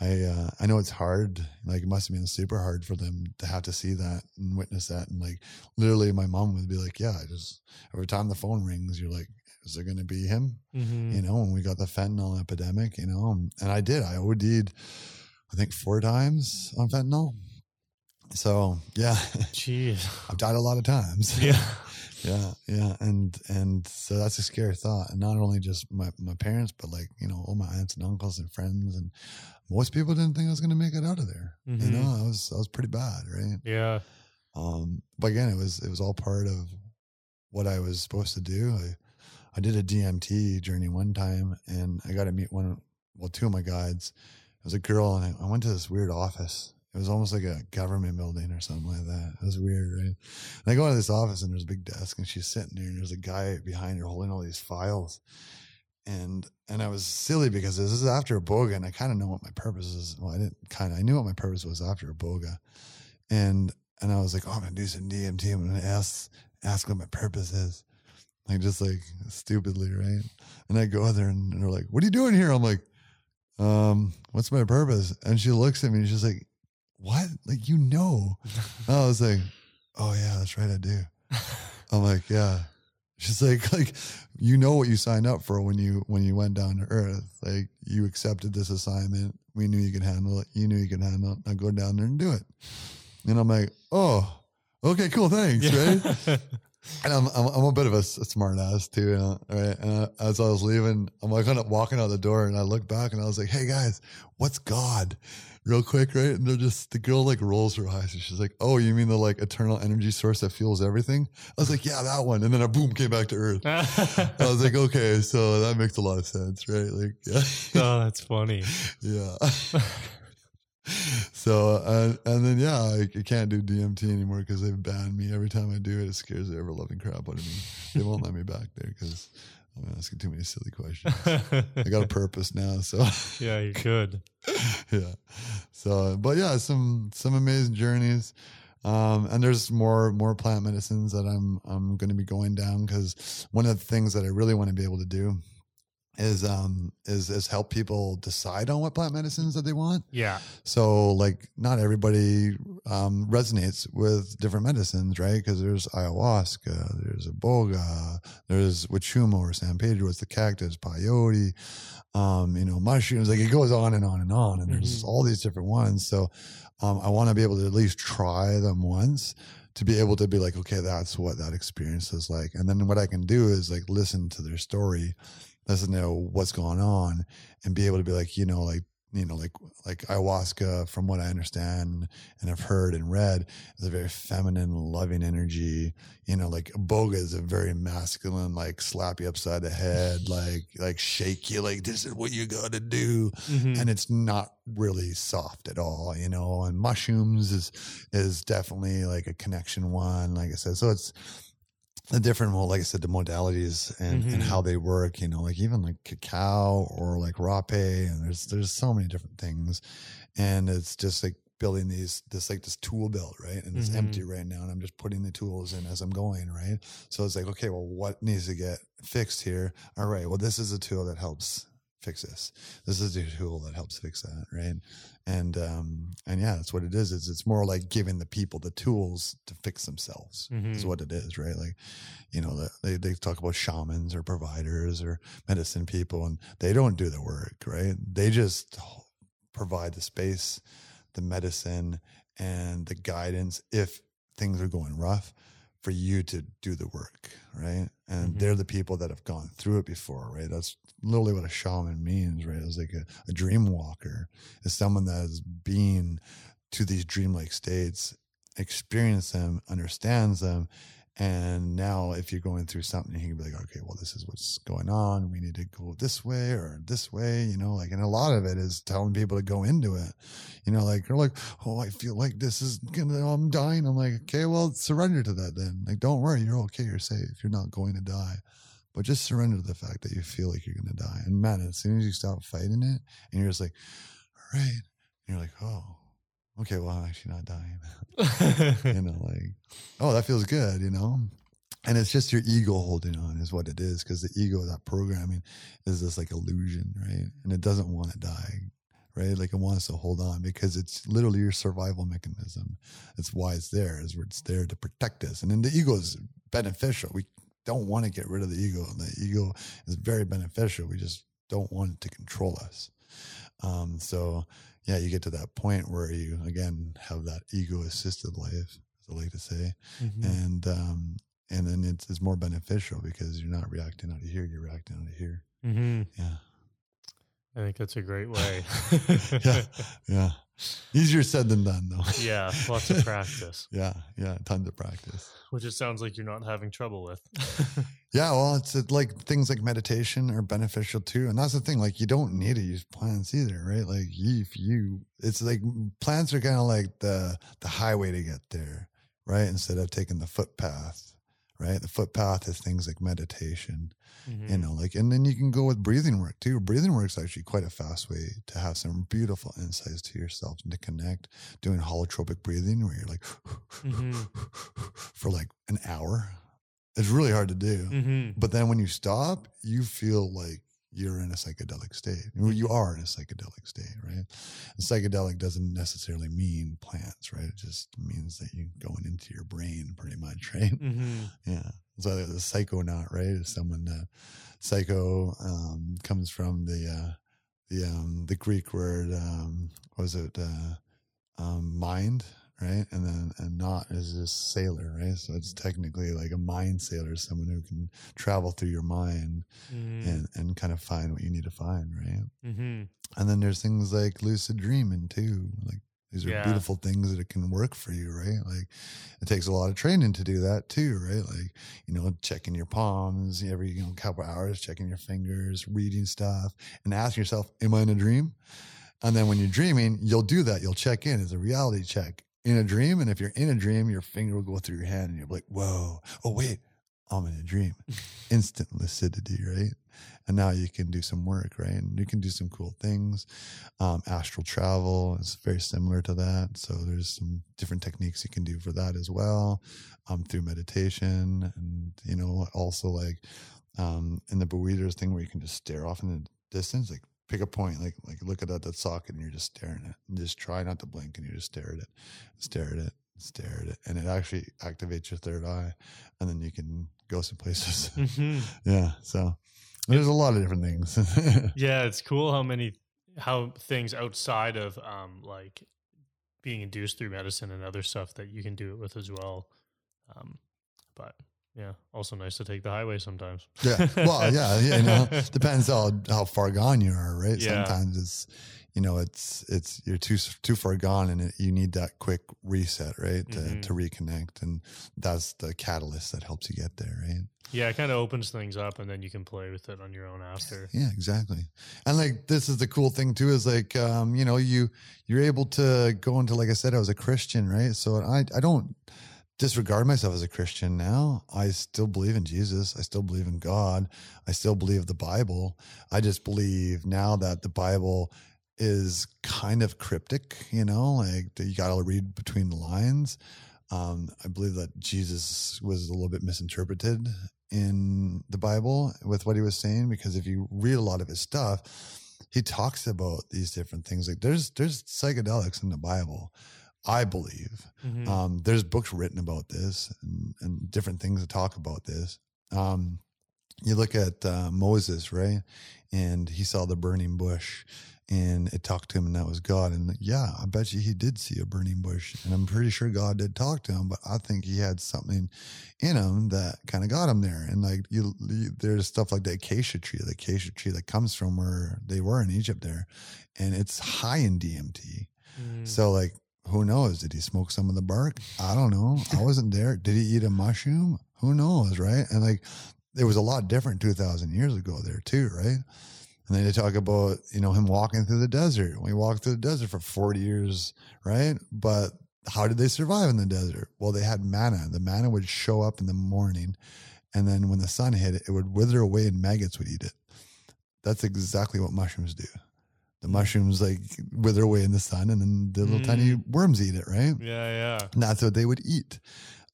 I uh, I know it's hard. Like, it must have been super hard for them to have to see that and witness that. And like, literally, my mom would be like, "Yeah, I just every time the phone rings, you're like, is it going to be him?" Mhm. You know, when we got the fentanyl epidemic, you know, and, I did. I OD'd, I think, four times on fentanyl. So yeah, Jeez. I've died a lot of times. Yeah. yeah yeah and and so that's a scary thought and not only just my, my parents but like you know all my aunts and uncles and friends and most people didn't think i was going to make it out of there you Mhm. know i was i was pretty bad right Yeah. um but again it was it was all part of what i was supposed to do i i did a dmt journey one time and i got to meet one well two of my guides it was a girl and I, I went to this weird office it was almost like a government building or something like that. It was weird, right? And I go into this office and there's a big desk and she's sitting there and there's a guy behind her holding all these files. And and I was silly because this is after iboga and I kind of know what my purpose is. Well, I didn't kind of I knew what my purpose was after iboga. And and I was like, oh, I'm gonna do some DMT. I'm gonna ask ask what my purpose is. Like just like stupidly, right? And I go there and they're like, What are you doing here? I'm like, um, what's my purpose? And she looks at me and she's like, What? Like you know. And I was like, Oh yeah, that's right, I do. I'm like, yeah. She's like, like, you know what you signed up for when you when you went down to earth. Like you accepted this assignment. We knew you could handle it. You knew you could handle it. Now go down there and do it. And I'm like, oh, okay, cool, thanks, right? And I'm, I'm I'm a bit of a smart ass too, you know, right? And I, as I was leaving, I'm like kind of walking out the door, and I look back, and I was like, "Hey guys, what's God?" Real quick, right? And they're just the girl like rolls her eyes, and she's like, "Oh, you mean the like eternal energy source that fuels everything?" I was like, "Yeah, that one." And then I boom came back to Earth. I was like, "Okay, so that makes a lot of sense, right?" Like, yeah, oh, that's funny. yeah. so and and then yeah, I, I can't do DMT anymore because they've banned me. Every time I do it, it scares the ever loving crap out of me. They won't let me back there because I'm asking too many silly questions. I got a purpose now, so yeah, you could. yeah. So, but yeah, some some amazing journeys. Um, and there's more more plant medicines that I'm I'm going to be going down because one of the things that I really want to be able to do is um is is help people decide on what plant medicines that they want. Yeah. So like not everybody um resonates with different medicines, right? Because there's ayahuasca, there's iboga, there's Huachuma or San Pedro, it's the cactus, peyote, um, you know, mushrooms. Like it goes on and on and on, and there's Mhm. all these different ones. So um, I want to be able to at least try them once to be able to be like, okay, that's what that experience is like. And then what I can do is like listen to their story, listen know what's going on, and be able to be like, you know, like you know, like like ayahuasca, from what I understand and have heard and read, is a very feminine, loving energy. You know, like boga is a very masculine, like slap you upside the head, like like shake you, like this is what you got to do Mhm. and it's not really soft at all, you know. And mushrooms is is definitely like a connection one, like I said. So it's the different, well, like I said, the modalities and, and Mhm. how they work, you know, like even like cacao or like rapé, and there's there's so many different things, and it's just like building these this like this tool belt right and it's Mhm. empty right now and i'm just putting the tools in as i'm going right so it's like okay well what needs to get fixed here all right well this is a tool that helps fix this. This is a tool that helps fix that right? And um and yeah that's what it is. It's it's more like giving the people the tools to fix themselves is Mhm. what it is right? Like you know the, they, they talk about shamans or providers or medicine people and they don't do the work right? They just provide the space the medicine and the guidance if things are going rough for you to do the work right and Mhm. they're the people that have gone through it before right? That's literally what a shaman means right? It's like a, a dream walker. Is someone that has been to these dreamlike states experienced them understands them and now if you're going through something you can be like okay well this is what's going on. We need to go this way or this way you know like and a lot of it is telling people to go into it. You know like they're like oh i feel like this is gonna oh, i'm dying. I'm like okay well surrender to that then. Like don't worry. You're okay. You're safe. You're not going to die. But just surrender to the fact that you feel like you're gonna die. And man as soon as you stop fighting it and you're just like all right and you're like oh okay well i'm actually not dying you know, like, oh, that feels good, you know? And it's just your ego holding on, is what it is. Because the ego, that programming, is this like illusion, right? And it doesn't want to die, right? Like it wants to hold on because it's literally your survival mechanism. That's why it's there, is where it's there to protect us. And then the ego is beneficial. We don't want to get rid of the ego. And the ego is very beneficial. We just don't want it to control us. Um, so, yeah, you get to that point where you again have that ego assisted life, as I like to say, Mhm. and um, and then it's, it's more beneficial because you're not reacting out of here, you're reacting out of here. Mhm. Yeah, I think that's a great way. yeah, yeah. Easier said than done, though. yeah, lots of practice, yeah, yeah, tons of practice. which it sounds like you're not having trouble with. Yeah, well, it's like things like meditation are beneficial too, and that's the thing. Like, you don't need to use plants either, right? Like, if you, it's like plants are kind of like the the highway to get there, right? Instead of taking the footpath, right? The footpath is things like meditation, Mhm. you know, like, and then you can go with breathing work too. Breathing work is actually quite a fast way to have some beautiful insights to yourself and to connect. Doing holotropic breathing, where you're like Mhm. for like an hour, it's really hard to do. Mhm. But then when you stop, you feel like you're in a psychedelic state. Well, You are in a psychedelic state, right? And psychedelic doesn't necessarily mean plants, right? It just means that you're going into your brain pretty much, right? Mhm. Yeah. So the psychonaut, right, is someone that psycho um, comes from the uh, the um, the Greek word um, what was it uh, um, mind, right? And then and not is this sailor, right? So it's technically like a mind sailor, someone who can travel through your mind Mhm. and and kind of find what you need to find, right? Mhm. And then there's things like lucid dreaming too. Like these are Yeah. beautiful things that it can work for you, right? Like it takes a lot of training to do that too, right? Like, you know, checking your palms every, you know, couple hours, checking your fingers, reading stuff, and asking yourself, Am I in a dream? And then when you're dreaming, you'll do that. You'll check in as a reality check in a dream. And if you're in a dream, your finger will go through your hand and you'll be like, Whoa, oh wait, I'm in a dream. Instant lucidity, right? And now you can do some work, right? And you can do some cool things. Um, astral travel is very similar to that. So there's some different techniques you can do for that as well, um, through meditation, and you know, also like um, in the Bwiti's thing where you can just stare off in the distance, like pick a point, like like look at that, that socket and you're just staring at it. And just try not to blink and you just stare at it, stare at it, stare at it. And it actually activates your third eye. And then you can go some places. Mhm. yeah. So there's a lot of different things. Yeah, it's cool how many how things outside of um like being induced through medicine and other stuff that you can do it with as well. Um, but yeah, also nice to take the highway sometimes. yeah. Well, yeah, yeah, you know, depends how how far gone you are, right? Yeah. Sometimes it's you know, it's it's you're too too far gone and it, you need that quick reset, right? To Mhm. to reconnect and that's the catalyst that helps you get there, right? Yeah, it kind of opens things up, and then you can play with it on your own after. Yeah, exactly. And like this is the cool thing too is like um, you know, you you're able to go into like I said I was a Christian, right? So I I don't disregard myself as a Christian now. I still believe in Jesus. I still believe in God. I still believe the Bible. I just believe now that the Bible is kind of cryptic, you know, like you got to read between the lines. Um, I believe that Jesus was a little bit misinterpreted in the Bible with what he was saying because if you read a lot of his stuff, he talks about these different things. Like there's there's psychedelics in the Bible, I believe. Mhm. Um, there's books written about this and, and different things that talk about this. Um, you look at uh, Moses, right? And he saw the burning bush and it talked to him, and that was God. And yeah, I bet you he did see a burning bush. And I'm pretty sure God did talk to him, but I think he had something in him that kind of got him there. And like you, you, there's stuff like the acacia tree, the acacia tree that comes from where they were in Egypt there, and it's high in DMT. Mm. So like, who knows? Did he smoke some of the bark? I don't know. I wasn't there. Did he eat a mushroom? Who knows, right? And like, it was a lot different two thousand years ago there too, right? And then they talk about you know him walking through the desert. We walked through the desert for forty years, right? But how did they survive in the desert? Well, they had manna. The manna would show up in the morning, and then when the sun hit it, it would wither away, and maggots would eat it. That's exactly what mushrooms do. The mushrooms like wither away in the sun, and then the little tiny worms eat it, right? yeah, yeah. And that's what they would eat.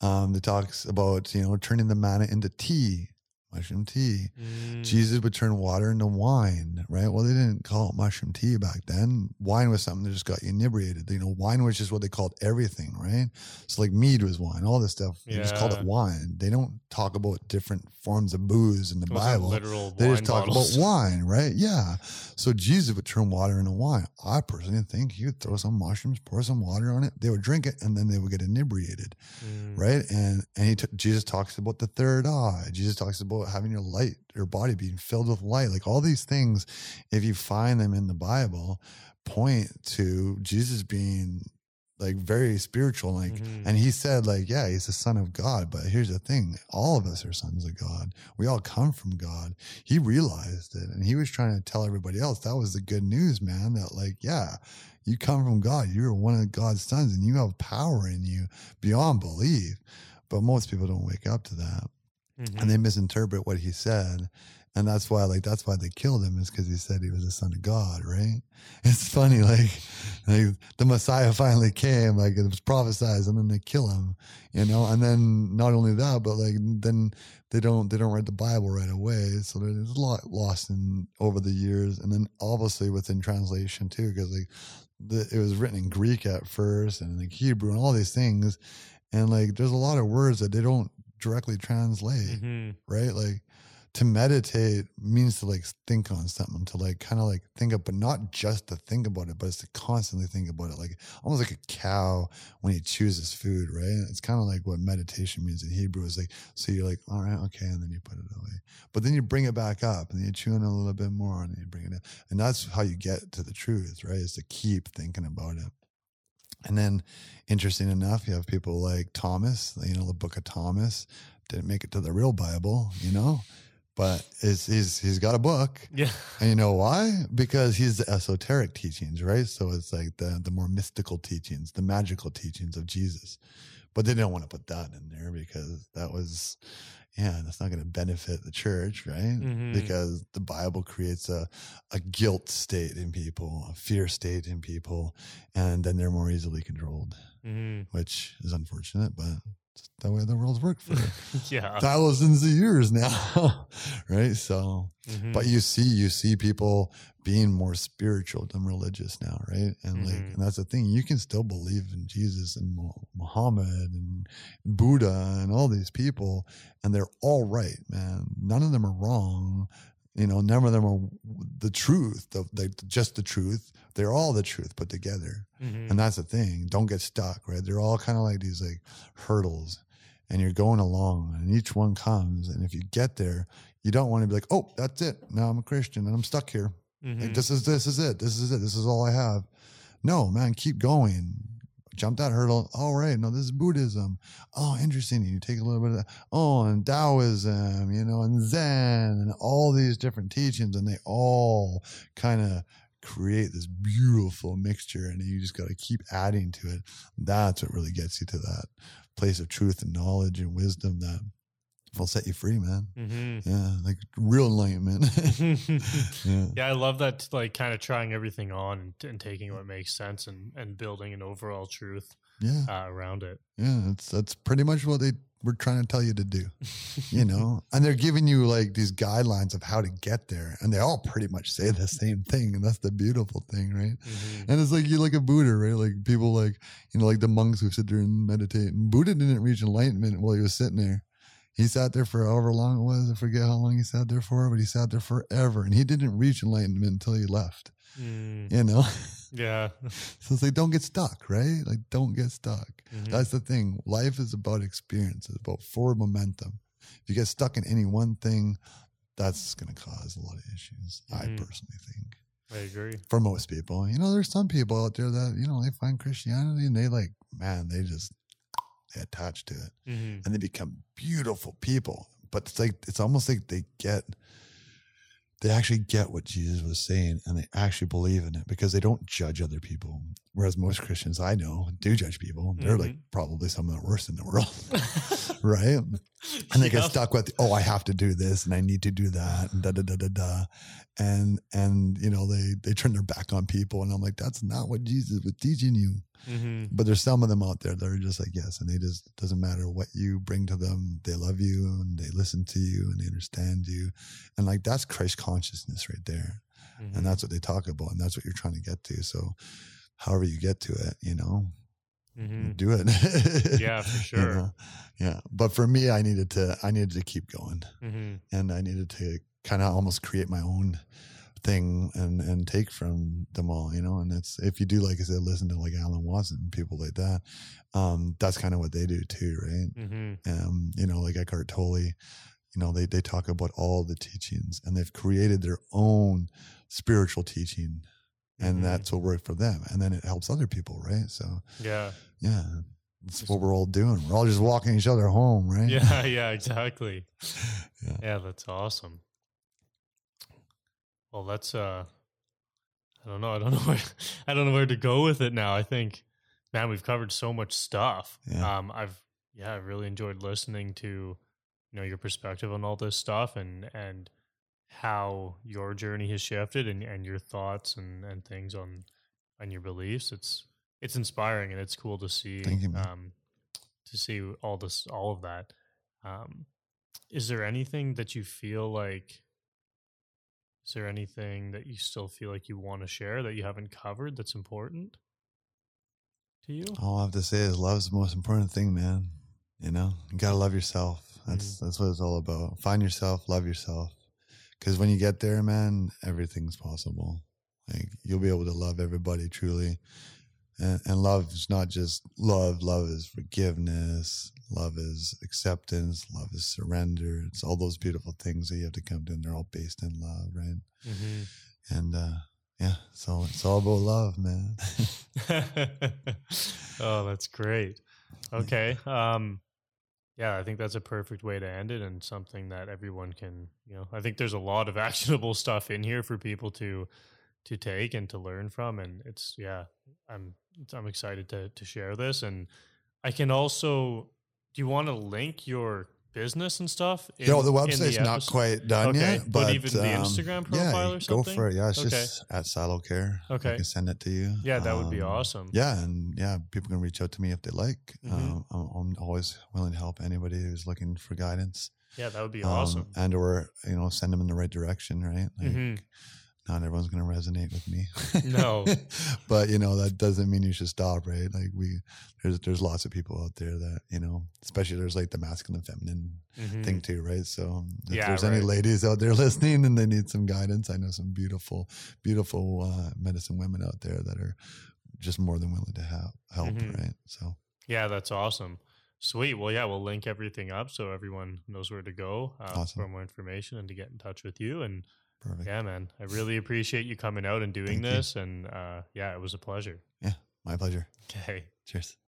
Um, it talks about you know turning the manna into tea, mushroom tea. Mm. Jesus would turn water into wine, right? Well, they didn't call it mushroom tea back then. Wine was something that just got you inebriated. You know, wine was just what they called everything, right? So like mead was wine, all this stuff. They just called it wine. They don't talk about different forms of booze in the Bible. They just talk bottles. about wine, right? Yeah. So Jesus would turn water into wine. I personally think he would throw some mushrooms, pour some water on it. They would drink it, and then they would get inebriated Mm. right? And and he t- Jesus talks about the third eye. Jesus talks about having your light, your body being filled with light. Like all these things, if you find them in the Bible, point to Jesus being like very spiritual. Like, Mhm. and he said, like, yeah, he's the son of God. But here's the thing: all of us are sons of God. We all come from God. He realized it, and he was trying to tell everybody else that was the good news, man. That like, yeah. You come from God. You're one of God's sons, and you have power in you beyond belief. But most people don't wake up to that Mhm. and they misinterpret what he said. And that's why, like, that's why they killed him is because he said he was the son of God, right? It's funny, like, like the Messiah finally came, like it was prophesied, and then they kill him, you know. And then not only that, but like then they don't they don't write the Bible right away, so there's a lot lost in over the years, and then obviously within translation too, because like the, it was written in Greek at first and like Hebrew and all these things, and like there's a lot of words that they don't directly translate Mhm. right? Like to meditate means to like think on something, to like kind of like think of, but not just to think about it, but it's to constantly think about it, like almost like a cow when he chooses food, right? It's kind of like what meditation means in Hebrew is like, so you're like, all right, okay, and then you put it away, but then you bring it back up, and then you chew on it a little bit more, and then you bring it in, and that's how you get to the truth, right? Is to keep thinking about it. And then, interesting enough, you have people like Thomas, you know, the book of Thomas didn't make it to the real Bible, you know, but is he's he's got a book, Yeah. and you know why? Because he's the esoteric teachings, right? So it's like the the more mystical teachings, the magical teachings of Jesus. But they didn't want to put that in there because that was, yeah, that's not going to benefit the church, right? Mhm. Because the Bible creates a a guilt state in people, a fear state in people, and then they're more easily controlled, Mhm. which is unfortunate, but It's the way the world's worked for yeah. thousands of years now, right? So, Mhm. but you see, you see people being more spiritual than religious now, right? And like, Mhm. and that's the thing. You can still believe in Jesus and Muhammad and Buddha and all these people, and they're all right, man. None of them are wrong. You know, none of them are the truth. The, the just the truth. They're all the truth put together. Mhm. And that's the thing. Don't get stuck, right? They're all kind of like these like hurdles and you're going along and each one comes. And if you get there, you don't want to be like, oh, that's it. Now I'm a Christian and I'm stuck here. Like Mhm. this is this is it. This is it. This is all I have. No, man, keep going. Jump that hurdle. All right, no, this is Buddhism. Oh, interesting. You take a little bit of that. Oh, and Taoism, you know, and Zen, and all these different teachings, and they all kind of create this beautiful mixture, and you just got to keep adding to it. That's what really gets you to that place of truth and knowledge and wisdom that will set you free, man. Mhm. Yeah, like real enlightenment. yeah. yeah, I love that. Like, kind of trying everything on and, and taking what makes sense and and building an overall truth Yeah. uh, around it. Yeah, that's that's pretty much what they were trying to tell you to do, you know. and they're giving you like these guidelines of how to get there, and they all pretty much say the same thing, and that's the beautiful thing, right? Mhm. And it's like you like a Buddha, right? Like people like you know, like the monks who sit there and meditate. And Buddha didn't reach enlightenment while he was sitting there. He sat there for however long it was. I forget how long he sat there for, but he sat there forever, and he didn't reach enlightenment until he left. Mm, You know, yeah. so it's like don't get stuck, right? Like don't get stuck. Mhm. That's the thing. Life is about experience. It's about forward momentum. If you get stuck in any one thing, that's going to cause a lot of issues. I Mhm. personally think I agree. for most people, you know, there's some people out there that you know they find Christianity and they like, man, they just they attach to it hmm and they become beautiful people. But it's like it's almost like they get they actually get what Jesus was saying and they actually believe in it because they don't judge other people. Whereas most Christians I know do judge people. They're like probably some of the worst in the world. right? And they get stuck with, oh, I have to do this and I need to do that and da da da da da. And and you know, they they turn their back on people. And I'm like, that's not what Jesus was teaching you. Mhm. But there's some of them out there that are just like, yes, and they just it doesn't matter what you bring to them, they love you and they listen to you and they understand you. And like that's Christ consciousness right there. Mhm. And that's what they talk about, and that's what you're trying to get to. So however you get to it, you know, Mhm. do it. Yeah, for You sure. know? Yeah. But for me, I needed to I needed to keep going. Mhm. And I needed to kind of almost create my own thing and and take from them all, you know. And it's if you do like I said, listen to like Alan Watson and people like that, um, that's kind of what they do too, right? Mhm. Um, you know, like Eckhart Tolle, you know, they they talk about all the teachings and they've created their own spiritual teaching. And Mhm. that's what worked for them. And then it helps other people, right? So Yeah. yeah. That's what we're all doing. We're all just walking each other home, right? Yeah. Yeah. Exactly. Yeah. Yeah, that's awesome. Well, that's uh I don't know. I don't know where I don't know where to go with it now. I think man, we've covered so much stuff. Yeah. Um I've yeah, I really enjoyed listening to you know your perspective on all this stuff and and how your journey has shifted and and your thoughts and and things on on your beliefs. It's it's inspiring and it's cool to see you, um to see all this all of that. Um is there anything that you feel like is there anything that you still feel like you want to share that you haven't covered that's important to you All I have to say is love's the most important thing, man. You know, you gotta love yourself. That's Mm-hmm. that's what it's all about. Find yourself, love yourself. Because when you get there, man, everything's possible. Like you'll be able to love everybody truly. And, and love is not just love. Love is forgiveness. Love is acceptance. Love is surrender. It's all those beautiful things that you have to come to, and they're all based in love, right? mm-hmm. And uh, yeah, so it's all about love, man. oh that's great okay um yeah i think that's a perfect way to end it and something that everyone can you know i think there's a lot of actionable stuff in here for people to to take and to learn from and it's yeah i'm i'm excited to to share this and i can also do you want to link your business and stuff? in- the in website's not quite done Okay, yet, but but, even the um, Instagram yeah, profile or Go for it. Yeah, it's Okay. just at Silo Care. Okay. I can send it to you. Yeah, that would be Um, awesome. Yeah, and yeah, people can reach out to me if they like. Mhm. Um, I'm, I'm always willing to help anybody who's looking for guidance. Yeah, that would be Um, awesome. and or you know, send them in the right direction. Right. Like, Mhm. Not everyone's going to resonate with me. No. but you know that doesn't mean you should stop. Right. Like we, there's there's lots of people out there that you know, especially there's like the masculine, feminine Mhm. thing too, right? So um, if Yeah, there's any ladies out there listening and they need some guidance, I know some beautiful, beautiful uh, medicine women out there that are just more than willing to help. Help, Mhm. right? So Yeah, that's awesome. Sweet. Well, yeah, we'll link everything up so everyone knows where to go uh, Awesome. for more information and to get in touch with you. And perfect. yeah, man, I really appreciate you coming out and doing Thank you. this. And uh, yeah, it was a pleasure. Yeah, my pleasure. Okay. Cheers.